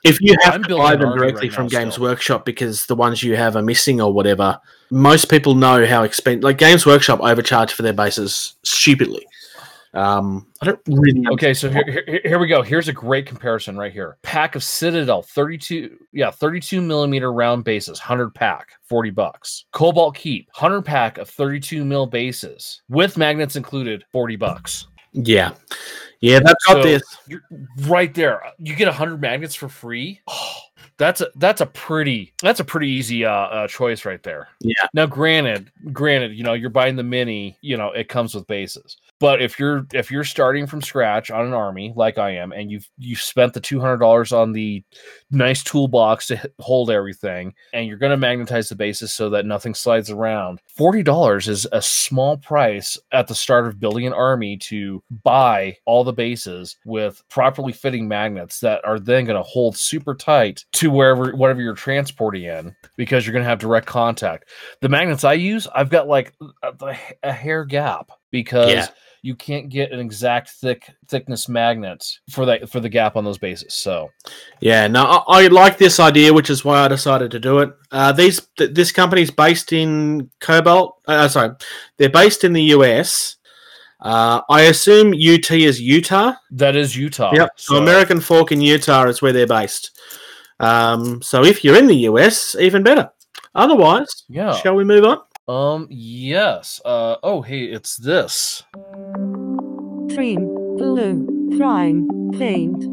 if you have I'm to buy them directly right from Games still. Workshop because the ones you have are missing or whatever, most people know how expensive. Like Games Workshop overcharge for their bases stupidly. Um, I don't really. Okay, so here, here here we go. Here's a great comparison right here. Pack of Citadel 32 yeah, 32 millimeter round bases, 100 pack, 40 bucks. Cobalt Keep, 100 pack of 32 mil bases with magnets included, 40 bucks. Yeah, yeah, they've got this. Right there. You get 100 magnets for free. <sighs> that's a that's a pretty that's a pretty easy uh, uh choice right there. Yeah. Now granted, granted, you know, you're buying the mini, you know, it comes with bases. But if you're if you're starting from scratch on an army like I am and you've you've spent the $200 on the nice toolbox to hold everything and you're going to magnetize the bases so that nothing slides around. $40 is a small price at the start of building an army to buy all the bases with properly fitting magnets that are then going to hold super tight to wherever whatever you're transporting in because you're going to have direct contact. The magnets I use, I've got like a, a hair gap because Yeah. You can't get an exact thick thickness magnet for that for the gap on those bases. So Yeah, no, I, I like this idea, which is why I decided to do it. Uh, these th- this company's based in Cobalt. Uh, sorry, they're based in the US. Uh, I assume UT is Utah. that is Utah. yep. So, American Fork in Utah is where they're based. Um, so if you're in the US, even better. Otherwise, Yeah. shall we move on? Um. Yes. Uh. Oh. Hey. It's this. Cream, glue, prime, paint.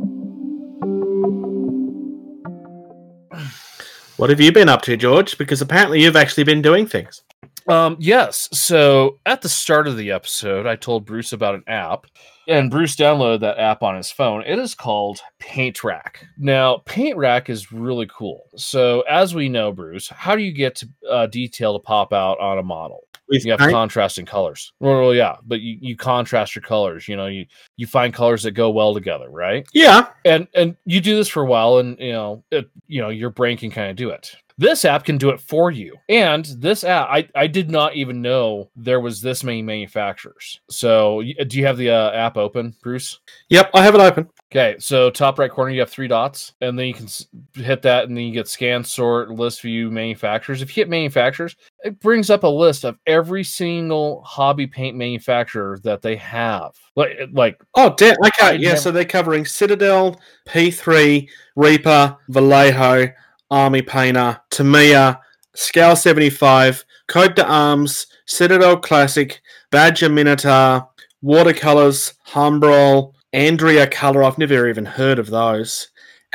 What have you been up to, George? Because apparently you've actually been doing things. Um. Yes. So at the start of the episode, I told Bruce about an app, and Bruce downloaded that app on his phone. It is called Paint Rack. Now, Paint Rack is really cool. So as we know, Bruce, how do you get to, uh, detail to pop out on a model? You have contrasting colors. Well, well, yeah, but you, you contrast your colors. You know, you you find colors that go well together, right? yeah, And and you do this for a while, and you know, it, you know, your brain can kind of do it. This app can do it for you. And this app, I, I did not even know there was this many manufacturers. So, do you have the uh, app open, Bruce? Yep, I have it open. Okay, so top right corner, you have three dots, and then you can hit that, and then you get scan, sort, list view, manufacturers. If you hit manufacturers, it brings up a list of every single hobby paint manufacturer that they have. Like, like Oh, damn. Yeah. never- So they're covering Citadel, P3, Reaper, Vallejo, Army Painter, Tamiya, Scale 75, Coat d'Arms, Citadel Classic, Badger Minitaire, Watercolors, Humbrol, Andrea Color. I've never even heard of those.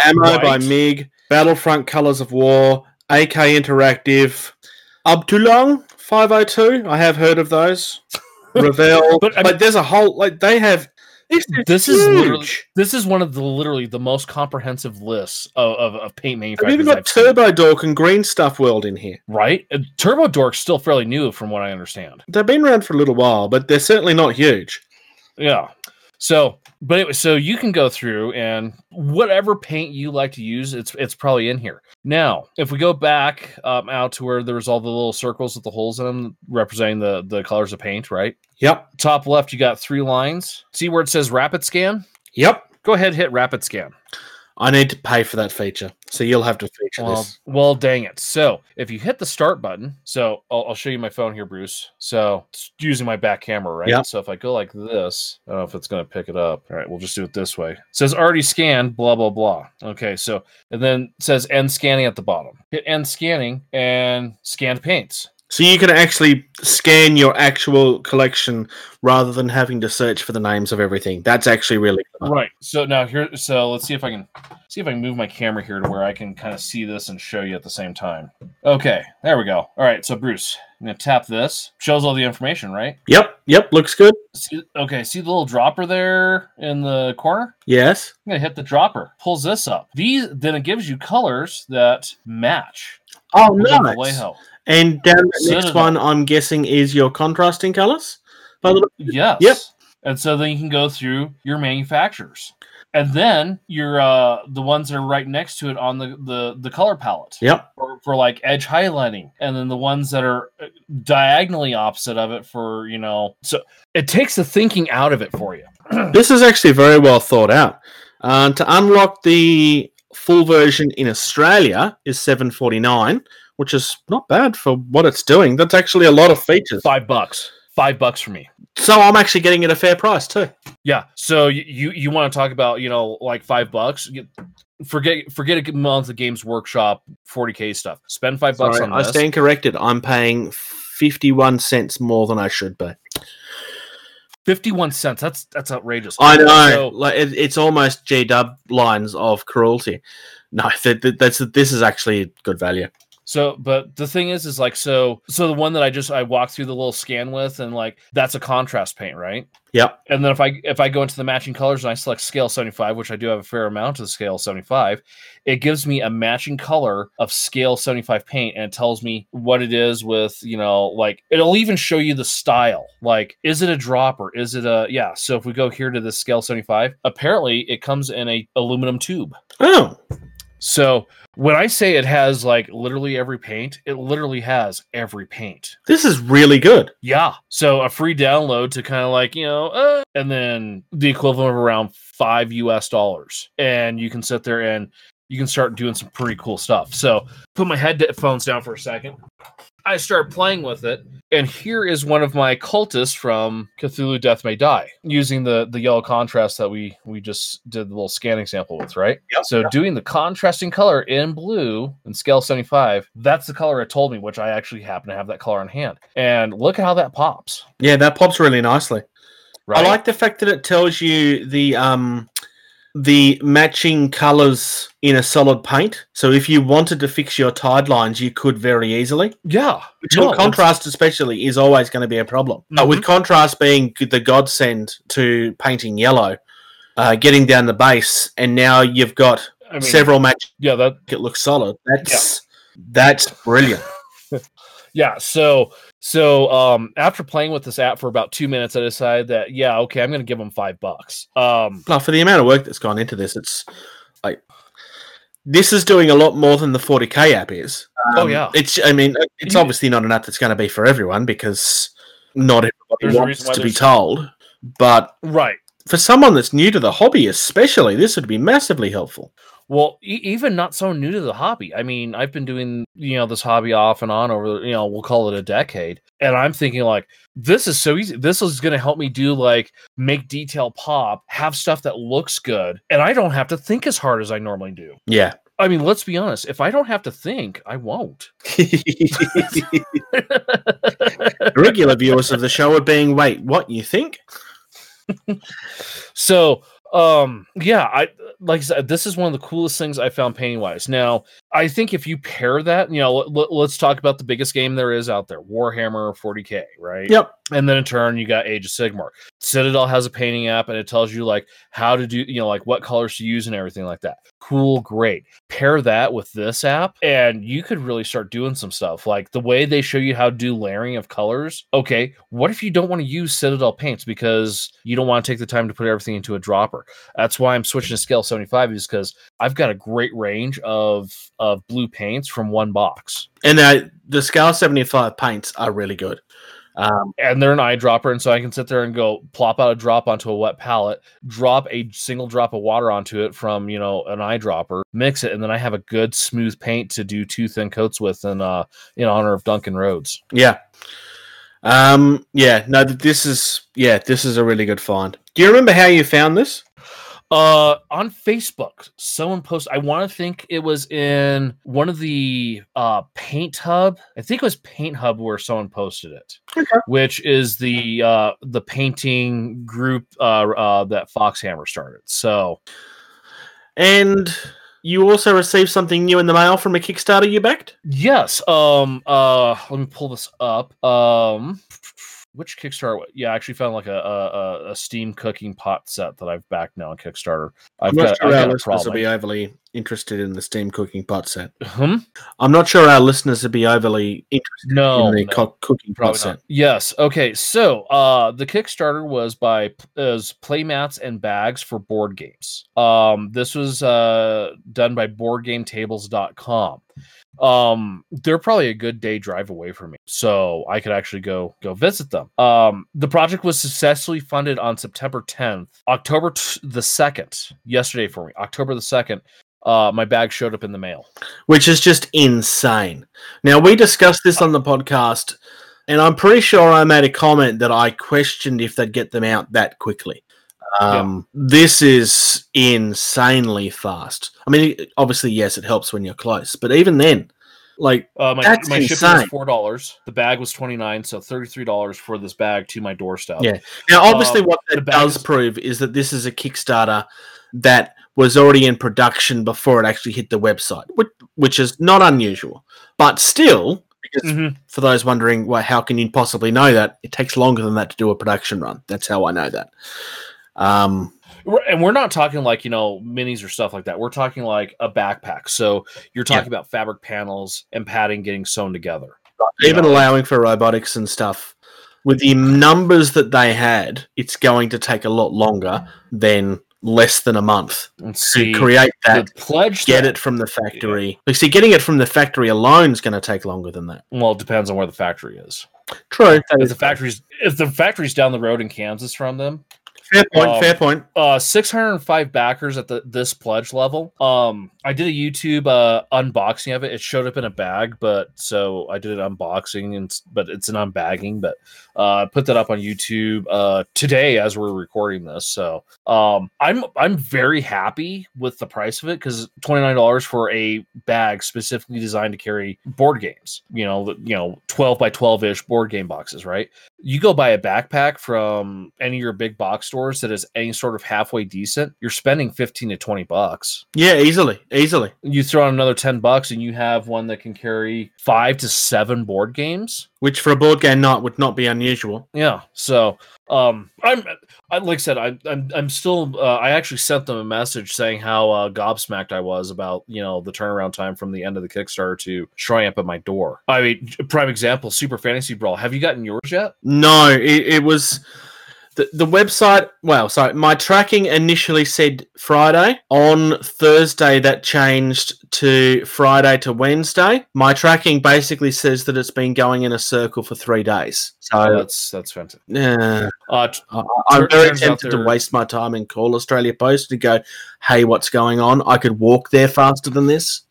Ammo by MiG, Battlefront Colors of War, AK Interactive, Abteilung 502. I have heard of those. <laughs> Revell. But, but, I mean- there's a whole like they have. This is, this is literally huge. this is one of the literally the most comprehensive lists of, of, of paint manufacturers. even got I've seen. Turbo Dork and Green Stuff World in here. right? Uh, Turbo Dork's still fairly new, from what I understand. They've been around for a little while, but they're certainly not huge. Yeah. So, but anyway, so you can go through and whatever paint you like to use, it's it's probably in here. Now, if we go back um, out to where there's all the little circles with the holes in them representing the the colors of paint, right? Yep. Top left, you got three lines. See where it says rapid scan? Yep. Go ahead, hit rapid scan. I need to pay for that feature, so you'll have to feature Well, this. well, dang it. So if you hit the start button, so I'll, I'll show you my phone here, Bruce. So it's using my back camera, right? Yep. So if I go like this, I don't know if it's going to pick it up. All right, we'll just do it this way. It says already scanned, blah, blah, blah. Okay, so, and then says end scanning at the bottom. Hit end scanning and scanned paints. So you can actually scan your actual collection rather than having to search for the names of everything. That's actually really. Right. So now here, so let's see if I can see if I can move my camera here to where I can kind of see this and show you at the same time. Okay, there we go. All right, so Bruce, I'm gonna tap this. Shows all the information, right? Yep. Yep. Looks good. See, okay, see the little dropper there in the corner? Yes. I'm gonna hit the dropper. Pulls this up. These then it gives you colors that match. Oh, nice. And down the next one, I'm guessing, is your contrasting colors. By the look- Yes. Yep. And so then you can go through your manufacturers. And then your uh the ones that are right next to it on the the, the color palette. Yep. For, for like edge highlighting. And then the ones that are uh, diagonally opposite of it for, you know, so it takes the thinking out of it for you. <clears throat> This is actually very well thought out. Uh, to unlock the full version in Australia is seven forty nine, which is not bad for what it's doing. That's actually a lot of features. Five bucks. Five bucks for me. So I'm actually getting it a fair price too. Yeah. So you you want to talk about you know like five bucks? You- Forget forget a month of Games Workshop 40k stuff. Spend five bucks Sorry, on I this. stand corrected. I'm paying fifty one cents more than I should be. Fifty one cents. That's that's outrageous. I know, So- like it, it's almost G Dub lines of cruelty. No, that- that's this is actually good value. So, but the thing is, is like so. So the one that I just I walked through the little scan with, and like that's a contrast paint, right? Yep. And then if I if I go into the matching colors and I select scale seventy five, which I do have a fair amount of the scale seventy five, it gives me a matching color of scale seventy five paint, and it tells me what it is with you know like it'll even show you the style. Like, is it a dropper? Is it a yeah? So if we go here to the scale seventy five, apparently it comes in a aluminum tube. Oh, So when I say it has like literally every paint, it literally has every paint. this is really good. Yeah. So a free download to kind of like, you know, uh, and then the equivalent of around five US dollars. And you can sit there and you can start doing some pretty cool stuff. So put my headphones down for a second. I start playing with it, and here is one of my cultists from Cthulhu Death May Die, using the the yellow contrast that we we just did the little scanning sample with, right? Yep. So doing the contrasting color in blue and scale 75, that's the color it told me, which I actually happen to have that color in hand. And look at how that pops. Yeah, that pops really nicely. Right. I like the fact that it tells you the um the matching colors in a solid paint. So if you wanted to fix your tide lines, you could very easily. yeah. Which No, on contrast, especially, is always going to be a problem. But with contrast being the godsend to painting yellow, uh, getting down the base, and now you've got I mean, several match Yeah, that it looks solid. That's that's brilliant. <laughs> yeah. So so um after playing with this app for about two minutes, I decided that yeah, okay, I'm gonna give them five bucks. Um No, for the amount of work that's gone into this, it's like this is doing a lot more than the 40k app is. Oh, Um, yeah. it's. I mean, it's You- obviously not an app that's going to be for everyone because not everybody wants to be told. But Right. for someone that's new to the hobby, especially, this would be massively helpful. Well, e- even not so new to the hobby. I mean, I've been doing you know this hobby off and on over you know we'll call it a decade, and I'm thinking like this is so easy. This is going to help me do like make detail pop, have stuff that looks good, and I don't have to think as hard as I normally do. Yeah. I mean, let's be honest. If I don't have to think, I won't. <laughs> <laughs> Regular viewers of the show are being, wait, what you think? so um yeah i like i said this is one of the coolest things i found painting wise now i think if you pair that you know let, us talk about the biggest game there is out there warhammer 40k right Yep. And then in turn you got age of sigmar. Citadel has a painting app and it tells you like how to do you know like what colors to use and everything like that. Cool great. Pair that with this app and you could really start doing some stuff. Like the way they show you how to do layering of colors okay what if you don't want to use citadel paints because you don't want to take the time to put everything into a dropper? That's why i'm switching to scale 75 is because i've got a great range of of blue paints from one box. And uh, the Scale 75 paints are really good. Um, and they're an eyedropper, and so I can sit there and go plop out a drop onto a wet palette, drop a single drop of water onto it from you know an eyedropper, mix it, and then I have a good smooth paint to do two thin coats with, in uh in honor of Duncan Rhodes. yeah. Um, yeah, no, this is, yeah, this is a really good find. Do you remember how you found this? Uh, on Facebook, someone posted. I want to think it was in one of the uh Paint Hub. I think it was Paint Hub where someone posted it, Okay. which is the uh the painting group uh, uh that Foxhammer started. So And you also received something new in the mail from a Kickstarter you backed? Yes. Um. Uh. Let me pull this up. Um. Which Kickstarter? Yeah, I actually found like a a, a- steam cooking pot set that I've backed now on Kickstarter. I've I'm not got, sure I've our listeners will be overly interested in the steam cooking pot set. Hmm? I'm not sure our listeners would be overly interested No. in the no. co- cooking pot Probably set. Yes. Okay. So, uh, the Kickstarter was by is playmats and bags for board games. Um, this was uh done by BoardGameTables.com. Um, they're probably a good day drive away from me, so I could actually go go visit them. Um, the project was successfully funded on September 10th, October t- the second, yesterday for me, October the second. Uh, my bag showed up in the mail. which is just insane. Now, we discussed this on the podcast, and I'm pretty sure I made a comment that I questioned if they'd get them out that quickly. Um, This is insanely fast. I mean, obviously, yes, it helps when you're close, but even then, like, Uh, my That's my shipping was four dollars. The bag was twenty nine, so thirty three dollars for this bag to my doorstep. Yeah. now, obviously, Um, what that does is- prove is that this is a Kickstarter that was already in production before it actually hit the website, which, which is not unusual, but still. Because Mhm. for those wondering, well, how can you possibly know that? It takes longer than that to do a production run. That's how I know that. Um, and we're not talking like you know minis or stuff like that. We're talking like a backpack. So you're Yeah. talking about fabric panels and padding getting sewn together. Even know, allowing for robotics and stuff, with the numbers that they had, it's going to take a lot longer than less than a month Let's to create that. pledge. Get that- it from the factory. Like, see, getting it from the factory alone is going to take longer than that. Well, it depends on where the factory is. True. If the factory's if the factory's down the road in Kansas from them, Fair point. um, fair point. uh 605 backers at the this pledge level um i did a youtube uh unboxing of it. It showed up in a bag but so i did an unboxing and but it's an unbagging but uh I put that up on youtube uh today as we're recording this. So um i'm i'm very happy with the price of it because 29 dollars for a bag specifically designed to carry board games you know you know 12 by 12 ish board game boxes right? You go buy a backpack from any of your big box stores that is any sort of halfway decent, you're spending 15 to 20 bucks. Yeah, easily, easily. You throw on another 10 bucks and you have one that can carry five to seven board games. Which for a board game not would not be unusual. Yeah. So, um, I'm, I, like I said, I, I'm, I'm still, uh, I actually sent them a message saying how uh, gobsmacked I was about, you know, the turnaround time from the end of the Kickstarter to showing up at my door. I mean, prime example, Super Fantasy Brawl. Have you gotten yours yet? No, it, it was the, the website, well, sorry, my tracking initially said Friday. On Thursday, that changed to Friday to Wednesday. My tracking basically says that it's been going in a circle for three days. Oh, So that's that's fantastic. uh, Uh, t- I- I'm very tempted to waste my time and call Australia Post and go, hey, what's going on? I could walk there faster than this.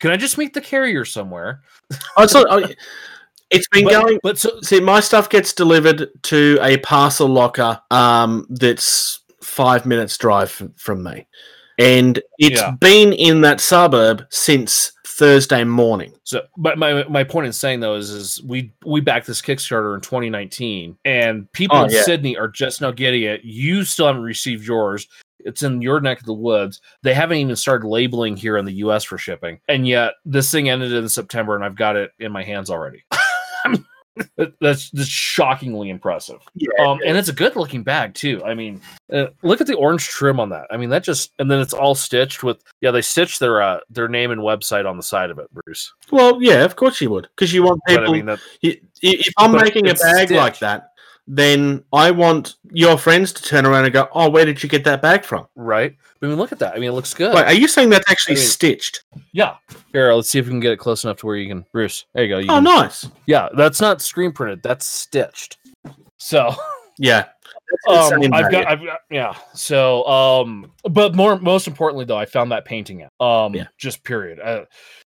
can I just meet the carrier somewhere? Oh, it's, not, I- it's been But, going. but so See, my stuff gets delivered to a parcel locker um, that's five minutes drive from me, and it's Yeah. been in that suburb since Thursday morning. So, but my my point in saying though is, is we we backed this Kickstarter in 2019, and people Oh, in yeah. Sydney are just now getting it. You still haven't received yours. It's in your neck of the woods. They haven't even started labeling here in the U.S. for shipping, and yet this thing ended in September, and I've got it in my hands already. <laughs> I mean, that- that's just shockingly impressive. Yeah, Um, and it's a good looking bag too. I mean, uh, look at the orange trim on that. I mean, that just and then it's all stitched with yeah. They stitched their uh, their name and website on the side of it, Bruce. well, yeah, of course you would, because you want But people. I mean that if I'm making a bag like that, then I want your friends to turn around and go, "Oh, where did you get that bag from?" right? I mean, look at that. I mean, it looks good. Wait, are you saying that's actually I mean- stitched? yeah. Here, let's see if we can get it close enough to where you can. Bruce, there you go. You Oh, can- nice. Yeah, that's not screen printed. That's stitched. So <laughs> Yeah. Um, I've got, I've got, yeah. So, um, but more, most importantly, though, I found that painting out. Um, Yeah. just period. Uh,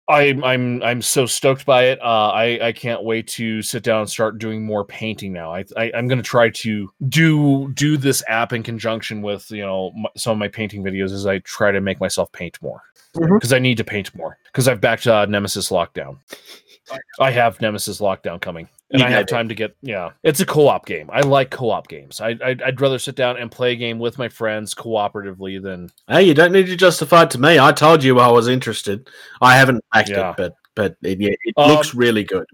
I'm, I'm, I'm so stoked by it. Uh, I, I can't wait to sit down and start doing more painting now. I, I I'm gonna try to do, do this app in conjunction with you know m- some of my painting videos as I try to make myself paint more because I need to paint more because I've backed uh, Nemesis Lockdown. I have Nemesis Lockdown coming, and I have time to get. Yeah, it's a co-op game. I like co-op games. I, I'd, I'd rather sit down and play a game with my friends cooperatively than Hey, you don't need to justify it to me. I told you I was interested. I haven't backed Yeah. it, but but it, yeah, it Um, looks really good.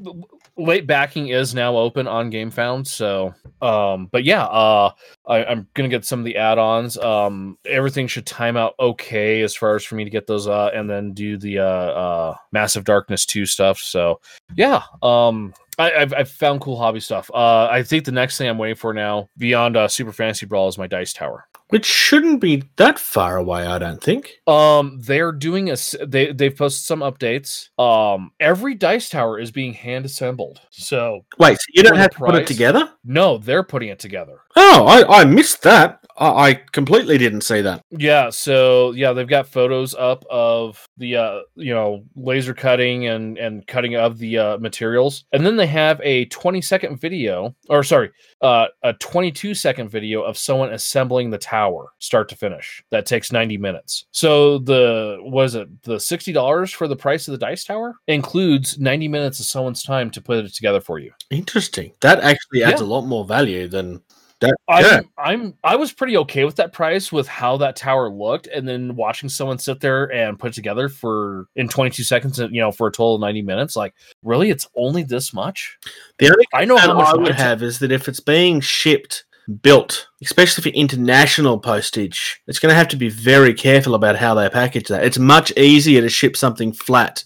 late backing is now open on GameFound. So, um, but yeah, uh, I, I'm gonna get some of the add-ons. Um, everything should time out okay as far as for me to get those, uh, and then do the uh, uh, Massive Darkness two stuff. So, yeah, um. I, I've, I've found cool hobby stuff. Uh, I think the next thing I'm waiting for now, beyond uh, Super Fantasy Brawl, is my dice tower. Which shouldn't be that far away, I don't think. Um, they're doing a they they've posted some updates. Um, every dice tower is being hand assembled. So Wait, so you don't have to put it together? no, they're putting it together. Oh, I, I missed that. I, I completely didn't see that. Yeah, so yeah, they've got photos up of the uh, you know, laser cutting and and cutting of the uh, materials. And then they have a 20 second video or sorry, uh a 22 second video of someone assembling the tower start to finish. That takes 90 minutes. So the was it the $60 for the price of the dice tower includes 90 minutes of someone's time to put it together for you. Interesting. That actually adds Yeah. a lot more value than that. I'm, yeah. I'm I was pretty okay with that price with how that tower looked, and then watching someone sit there and put it together for in 22 seconds, you know, for a total of 90 minutes. Like, really, it's only this much? The only I know how much I would have is that if it's being shipped, built, especially for international postage, it's going to have to be very careful about how they package that. It's much easier to ship something flat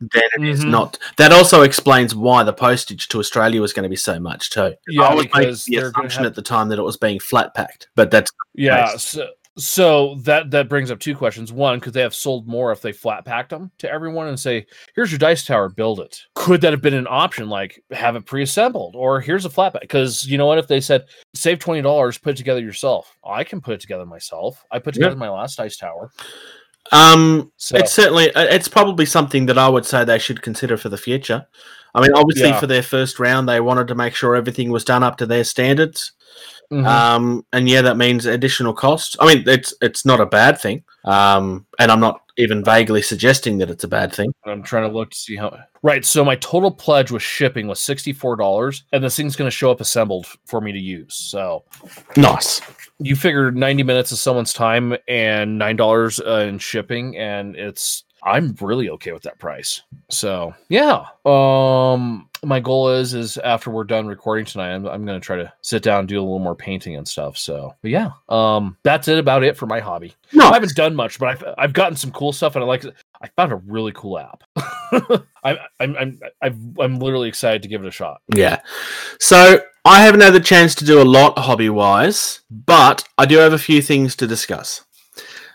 than it is Mhm. not. That also explains why the postage to Australia was going to be so much too. Yeah, I was making because the assumption have- at the time that it was being flat packed, but that's Yeah. So, so that that brings up two questions. One, could they have sold more if they flat packed them to everyone and say, "Here's your dice tower, build it"? Could that have been an option, like have it pre-assembled, or here's a flat pack? Because you know what, if they said save twenty dollars, put it together yourself, I can put it together myself. I put Yeah. together my last dice tower. Um So It's certainly uh, it's probably something that I would say they should consider for the future. I mean, obviously Yeah. for their first round, they wanted to make sure everything was done up to their standards. Mhm. Um, and yeah, that means additional cost. I mean, it's it's not a bad thing. Um, and I'm not even vaguely suggesting that it's a bad thing. I'm trying to look to see how. Right. So my total pledge with shipping was sixty four dollars, and this thing's going to show up assembled for me to use. So Nice. you figure 90 minutes of someone's time and nine dollars uh, in shipping and it's i'm really okay with that price so yeah um my goal is is after we're done recording tonight i'm, I'm gonna try to sit down and do a little more painting and stuff so but yeah um that's it about it for my hobby. No, i haven't done much but i've i've gotten some cool stuff and i like i found a really cool app. <laughs> I'm, I'm i'm I've, i'm literally excited to give it a shot. Yeah. So I haven't had the chance to do a lot hobby wise, but I do have a few things to discuss.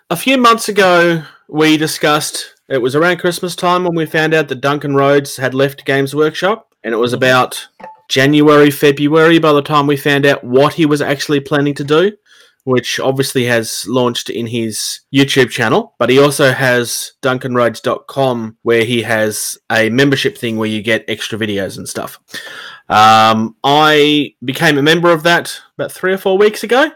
A few months ago, we discussed it was around Christmas time when we found out that Duncan Rhodes had left Games Workshop, and it was about January, February by the time we found out what he was actually planning to do, which obviously has launched in his YouTube channel. But he also has DuncanRhodes.com where he has a membership thing where you get extra videos and stuff. Um, I became a member of that about three or four weeks ago.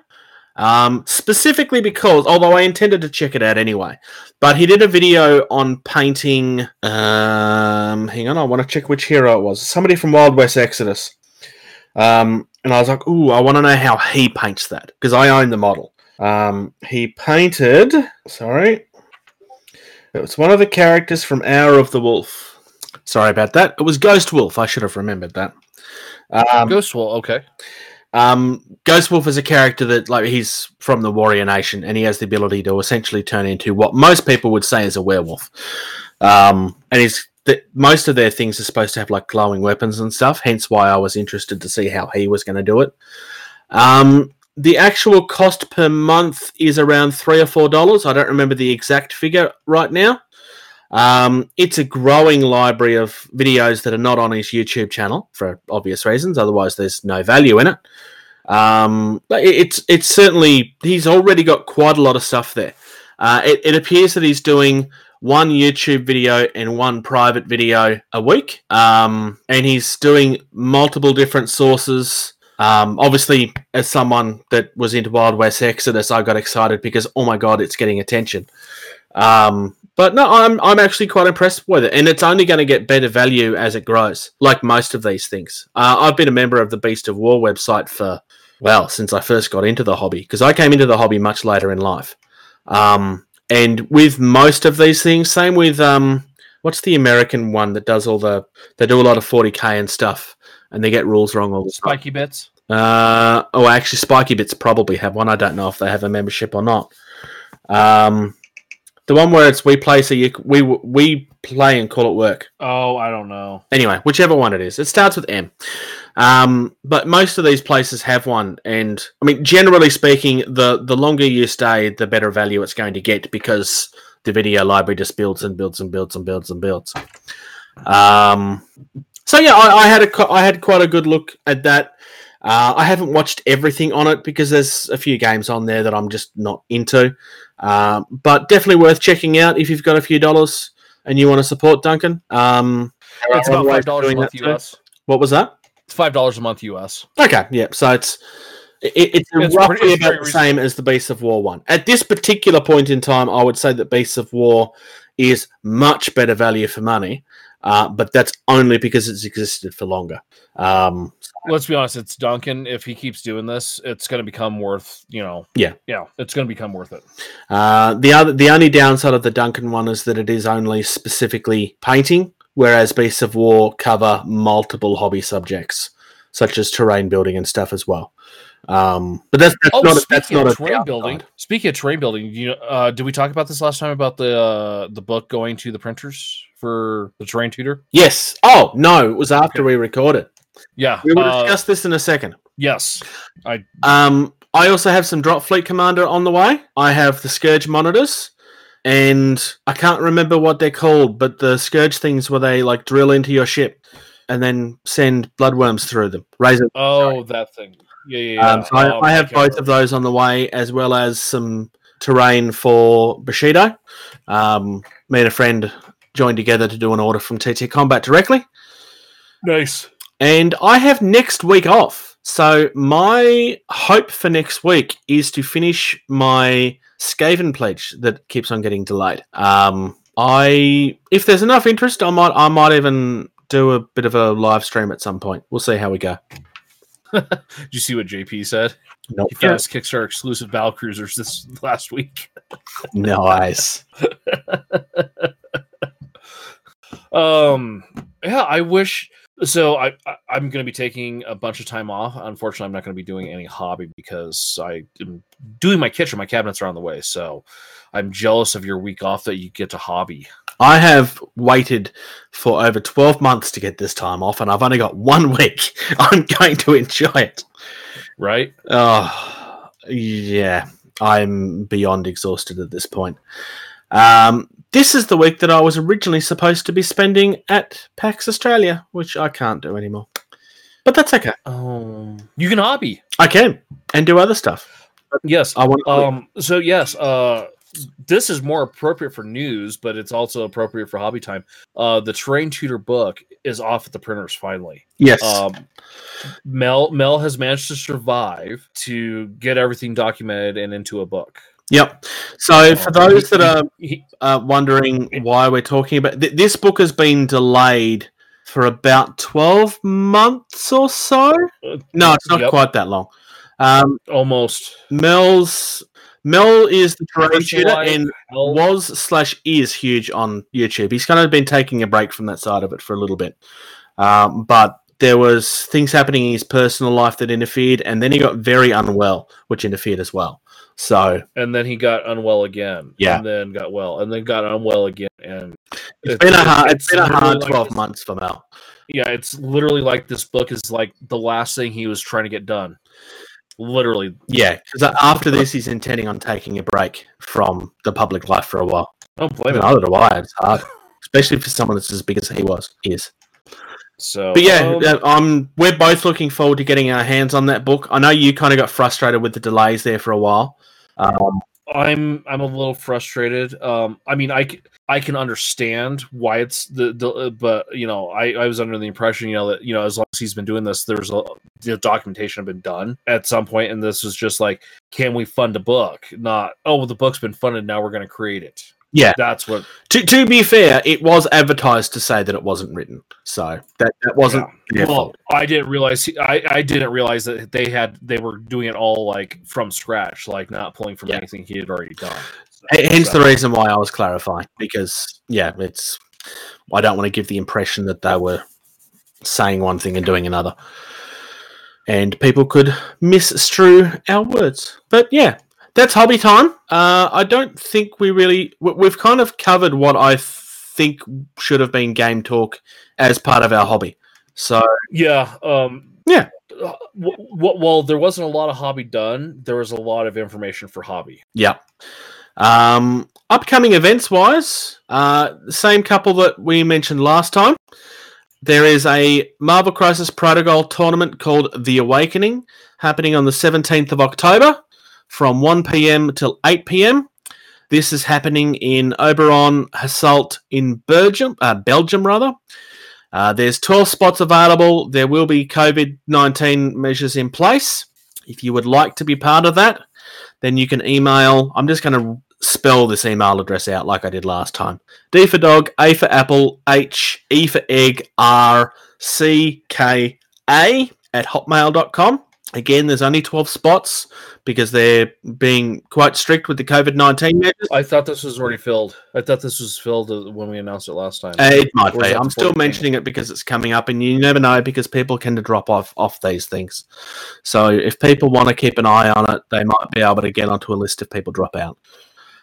Um, specifically because, although I intended to check it out anyway, but he did a video on painting. Um, hang on, I want to check which hero it was. Somebody from Wild West Exodus. Um, and I was like, ooh, I want to know how he paints that because I own the model. Um, he painted. Sorry, it was one of the characters from Hour of the Wolf. Sorry about that. It was Ghost Wolf. I should have remembered that. Um, Ghost Wolf. Okay. Um, Ghost Wolf is a character that, like, he's from the Warrior Nation, and he has the ability to essentially turn into what most people would say is a werewolf. Um, and he's the, most of their things are supposed to have like glowing weapons and stuff. Hence, why I was interested to see how he was going to do it. Um, the actual cost per month is around three or four dollars. I don't remember the exact figure right now. Um, it's a growing library of videos that are not on his YouTube channel for obvious reasons. Otherwise, there's no value in it. Um, but it- it's it's certainly he's already got quite a lot of stuff there. Uh, it, it appears that he's doing one YouTube video and one private video a week, um, and he's doing multiple different sources. Um, obviously, as someone that was into Wild West Exodus, I got excited because oh my god, it's getting attention. Um, but no, I'm I'm actually quite impressed with it, and it's only going to get better value as it grows, like most of these things. Uh, I've been a member of the Beast of War website for well since I first got into the hobby because I came into the hobby much later in life. Um, and with most of these things, same with um, what's the American one that does all the they do a lot of 40k and stuff, and they get rules wrong all the time. Spikey Bits. Uh, oh, actually, Spikey Bits probably have one. I don't know if they have a membership or not. Um, the one where it's we play so you we we play and call it work. Oh, I don't know. Anyway, whichever one it is, it starts with M. Um, but most of these places have one, and I mean, generally speaking, the the longer you stay, the better value it's going to get because the video library just builds and builds and builds and builds and builds. Um, so yeah, I, I had a I had quite a good look at that. Uh, I haven't watched everything on it because there's a few games on there that I'm just not into. Um, but definitely worth checking out if you've got a few dollars and you want to support Duncan. Um, It's about five dollars a month that too. What was that? It's five dollars a month US. Okay, yeah. So it's it, it's, It's roughly pretty- it's about the same as the Beasts of War one. At this particular point in time, I would say that Beasts of War is much better value for money, uh, but that's only because it's existed for longer. Um, Let's be honest, it's Duncan. If he keeps doing this, it's going to become worth. You know. Yeah. Yeah, it's going to become worth it. Uh, the other, the only downside of the Duncan one is that it is only specifically painting, whereas Beasts of War cover multiple hobby subjects such as terrain building and stuff as well. Um, but that's, that's Oh, not that's speaking not of a terrain building. Speaking of terrain building, you know, uh, did we talk about this last time about the uh, the book going to the printers for the terrain tutor? Yes. Oh no, it was after we recorded. Yeah. We will uh, discuss this in a second. yes. I Um, I also have some Dropfleet Commander on the way. I have the scourge monitors, and I can't remember what they're called, but the scourge things where they like drill into your ship and then send bloodworms through them. Razor. oh that thing. Yeah, yeah. yeah. Um, so I, Um, I have both of those on the way, as well as some terrain for Bushido. Um, me and a friend joined together to do an order from TT Combat directly. Nice. And I have next week off. So my hope for next week is to finish my Skaven pledge that keeps on getting delayed. Um, I if there's enough interest, I might I might even do a bit of a live stream at some point. We'll see how we go. Did <laughs> you see what JP said? Not He found his Kickstarter exclusive Battle Cruisers this <laughs> last week. Nice. <laughs> Um, yeah, I wish. So I, I I'm going to be taking a bunch of time off. Unfortunately, I'm not going to be doing any hobby because I am doing my kitchen. My cabinets are on the way, so I'm jealous of your week off that you get to hobby. I have waited for over 12 months to get this time off, and I've only got one <laughs> week. I'm going to enjoy it. right? Oh, yeah. I'm beyond exhausted at this point. Um, this is the week that I was originally supposed to be spending at PAX Australia, which I can't do anymore. But that's okay. Um, you can hobby. I can and do other stuff. Yes. I want. Um. So yes. Uh. This is more appropriate for news, but it's also appropriate for hobby time. Uh, the Terrain Tutor book is off at the printers finally. yes. Um, Mel Mel has managed to survive to get everything documented and into a book. Yep. So for Um, those that are uh, wondering why we're talking about th- this book has been delayed for about 12 months or so. Uh, no it's not yep. quite that long. Um, almost. Mel's mel is the creator and health, was slash is huge on youtube. He's kind of been taking a break from that side of it for a little bit. Um, but there was things happening in his personal life that interfered and then he got very unwell which interfered as well so and then he got unwell again. Yeah. and then got well, and then got unwell again, and it's been a hard, it's been a hard like 12 this- months for mel Yeah, it's literally like this book is like the last thing he was trying to get done. Literally, Yeah, because after this, he's intending on taking a break from the public life for a while. I don't blame him. Neither do I. It's hard, especially for someone that's as big as he was. Is. So, But yeah, um, uh, um, we're both looking forward to getting our hands on that book. I know you kind of got frustrated with the delays there for a while. Um, I'm I'm a little frustrated. Um, I mean, I I can understand why it's the, the uh, but you know, I I was under the impression, you know, that you know, as long as he's been doing this, there's a the documentation had been done at some point, and this was just like, can we fund a book? Not oh, well, the book's been funded, now we're going to create it. Yeah. that's what. to, to be fair, it was advertised to say that it wasn't written, so that, that wasn't their Well, fault. I didn't realize he, I I didn't realize that they had they were doing it all like from scratch, like not pulling from Yeah. anything he had already done. So- Hence so- the reason why I was clarifying because yeah, it's I don't want to give the impression that they were saying one thing and doing another, and people could misstrew our words. But yeah, that's hobby time. Uh, I don't think we really we- we've kind of covered what I think should have been game talk as part of our hobby. So Yeah. Um, Yeah. w- w- well, there wasn't a lot of hobby done. There was a lot of information for hobby. Yeah. Um, upcoming events wise, uh, the same couple that we mentioned last time. There is a Marvel Crisis Protocol tournament called The Awakening happening on the 17th of October from 1 p.m. till 8 p.m. This is happening in Oberon Hasselt in Belgium, uh, Belgium rather. Uh, there's 12 spots available. There will be COVID 19 measures in place. If you would like to be part of that, then you can email. I'm just going to spell this email address out like I did last time. D for dog, A for apple, H, E for egg, R, C, K, A at hotmail.com. Again, there's only 12 spots because they're being quite strict with the COVID 19 measures. I thought this was already filled. I thought this was filled uh, when we announced it last time. Uh, it might Or be. I'm still mentioning it because it's coming up, and you never know because people tend to drop off off these things. So if people want to keep an eye on it, they might be able to get onto a list if people drop out.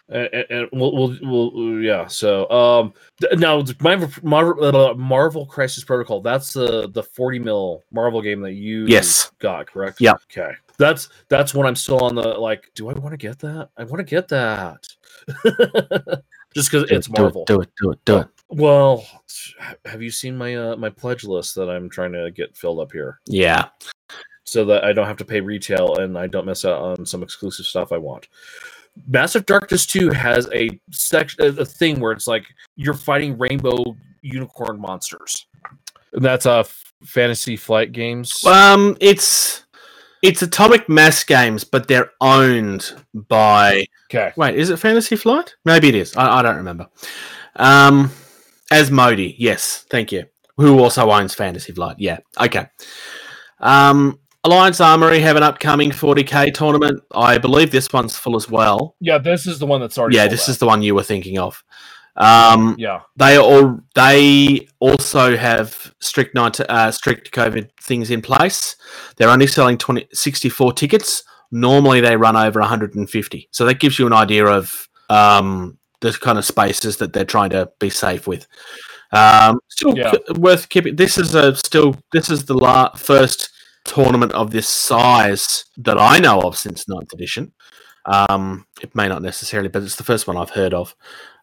And, we'll, we'll, we'll, yeah. So, um, now Marvel, Marvel, uh, Marvel Crisis Protocol. That's the the forty mil Marvel game that you Yes. got correct. Yep. Okay. That's that's when I'm still on the like. Do I want to get that? I want to get that. <laughs> Just because it's it, do it, Marvel. Do it, do it, do it. Well, have you seen my uh, my pledge list that I'm trying to get filled up here, Yeah. so that I don't have to pay retail and I don't miss out on some exclusive stuff I want. Massive Darkness 2 has a section, a thing where it's like you're fighting rainbow unicorn monsters. And that's uh Fantasy Flight Games. Um, it's it's Atomic Mass Games, but they're owned by. Okay. Wait, is it Fantasy Flight? Maybe it is. I, I don't remember. Um, Asmodee, yes, thank you. Who also owns Fantasy Flight? Yeah, okay. Um, Alliance Armory have an upcoming 40k tournament. I believe this one's full as well. Yeah, this is the one that's already. Yeah, this out. is the one you were thinking of. Um, Yeah. they all they also have strict 19, uh, strict COVID things in place. They're only selling 20, 64 tickets. Normally, they run over 150. So that gives you an idea of um, the kind of spaces that they're trying to be safe with. Um, still Yeah. worth keeping. This is a still this is the la- first tournament of this size that I know of since ninth edition. Um, it may not necessarily, but it's the first one I've heard of.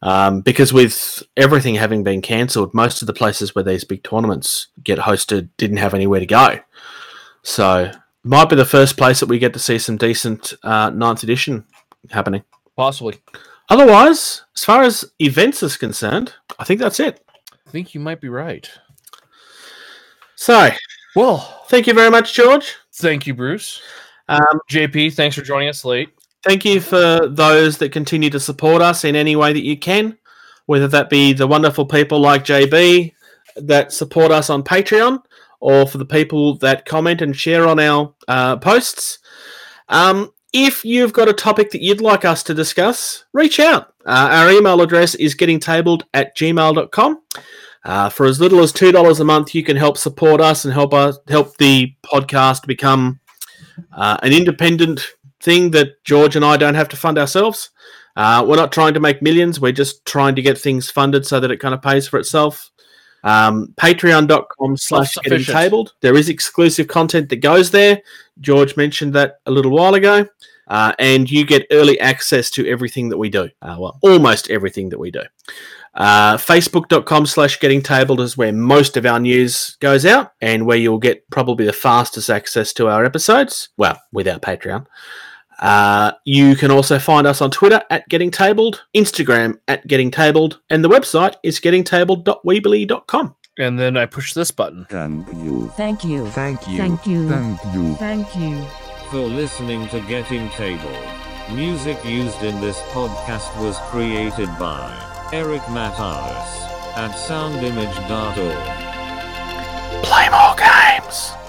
Um, because with everything having been cancelled, most of the places where these big tournaments get hosted didn't have anywhere to go. So might be the first place that we get to see some decent uh, ninth edition happening. Possibly. Otherwise, as far as events is concerned, I think that's it. I think you might be right. So, Well, thank you very much, George. thank you, Bruce. Um, JP, thanks for joining us late. thank you for those that continue to support us in any way that you can, whether that be the wonderful people like JB that support us on Patreon, or for the people that comment and share on our uh, posts. Um, if you've got a topic that you'd like us to discuss, reach out. Uh, our email address is gettingtabled at gmail.com. Uh, for as little as $2 a month, you can help support us and help us help the podcast become uh, an independent thing that George and I don't have to fund ourselves. Uh, we're not trying to make millions. We're just trying to get things funded so that it kind of pays for itself. Um, Patreon.com slash getting tabled. There is exclusive content that goes there. George mentioned that a little while ago. Uh, and you get early access to everything that we do. Uh, well, almost everything that we do. Uh, Facebook.com slash getting tabled is where most of our news goes out and where you'll get probably the fastest access to our episodes. Well, without Patreon. Uh, you can also find us on Twitter at Getting Tabled, Instagram at Getting Tabled, and the website is gettingtabled.weebly.com. And then I push this button. Thank you. Thank you. Thank you. Thank you. Thank you. Thank you. For listening to Getting Table. Music used in this podcast was created by Eric Matyas at soundimage.org. Play more games!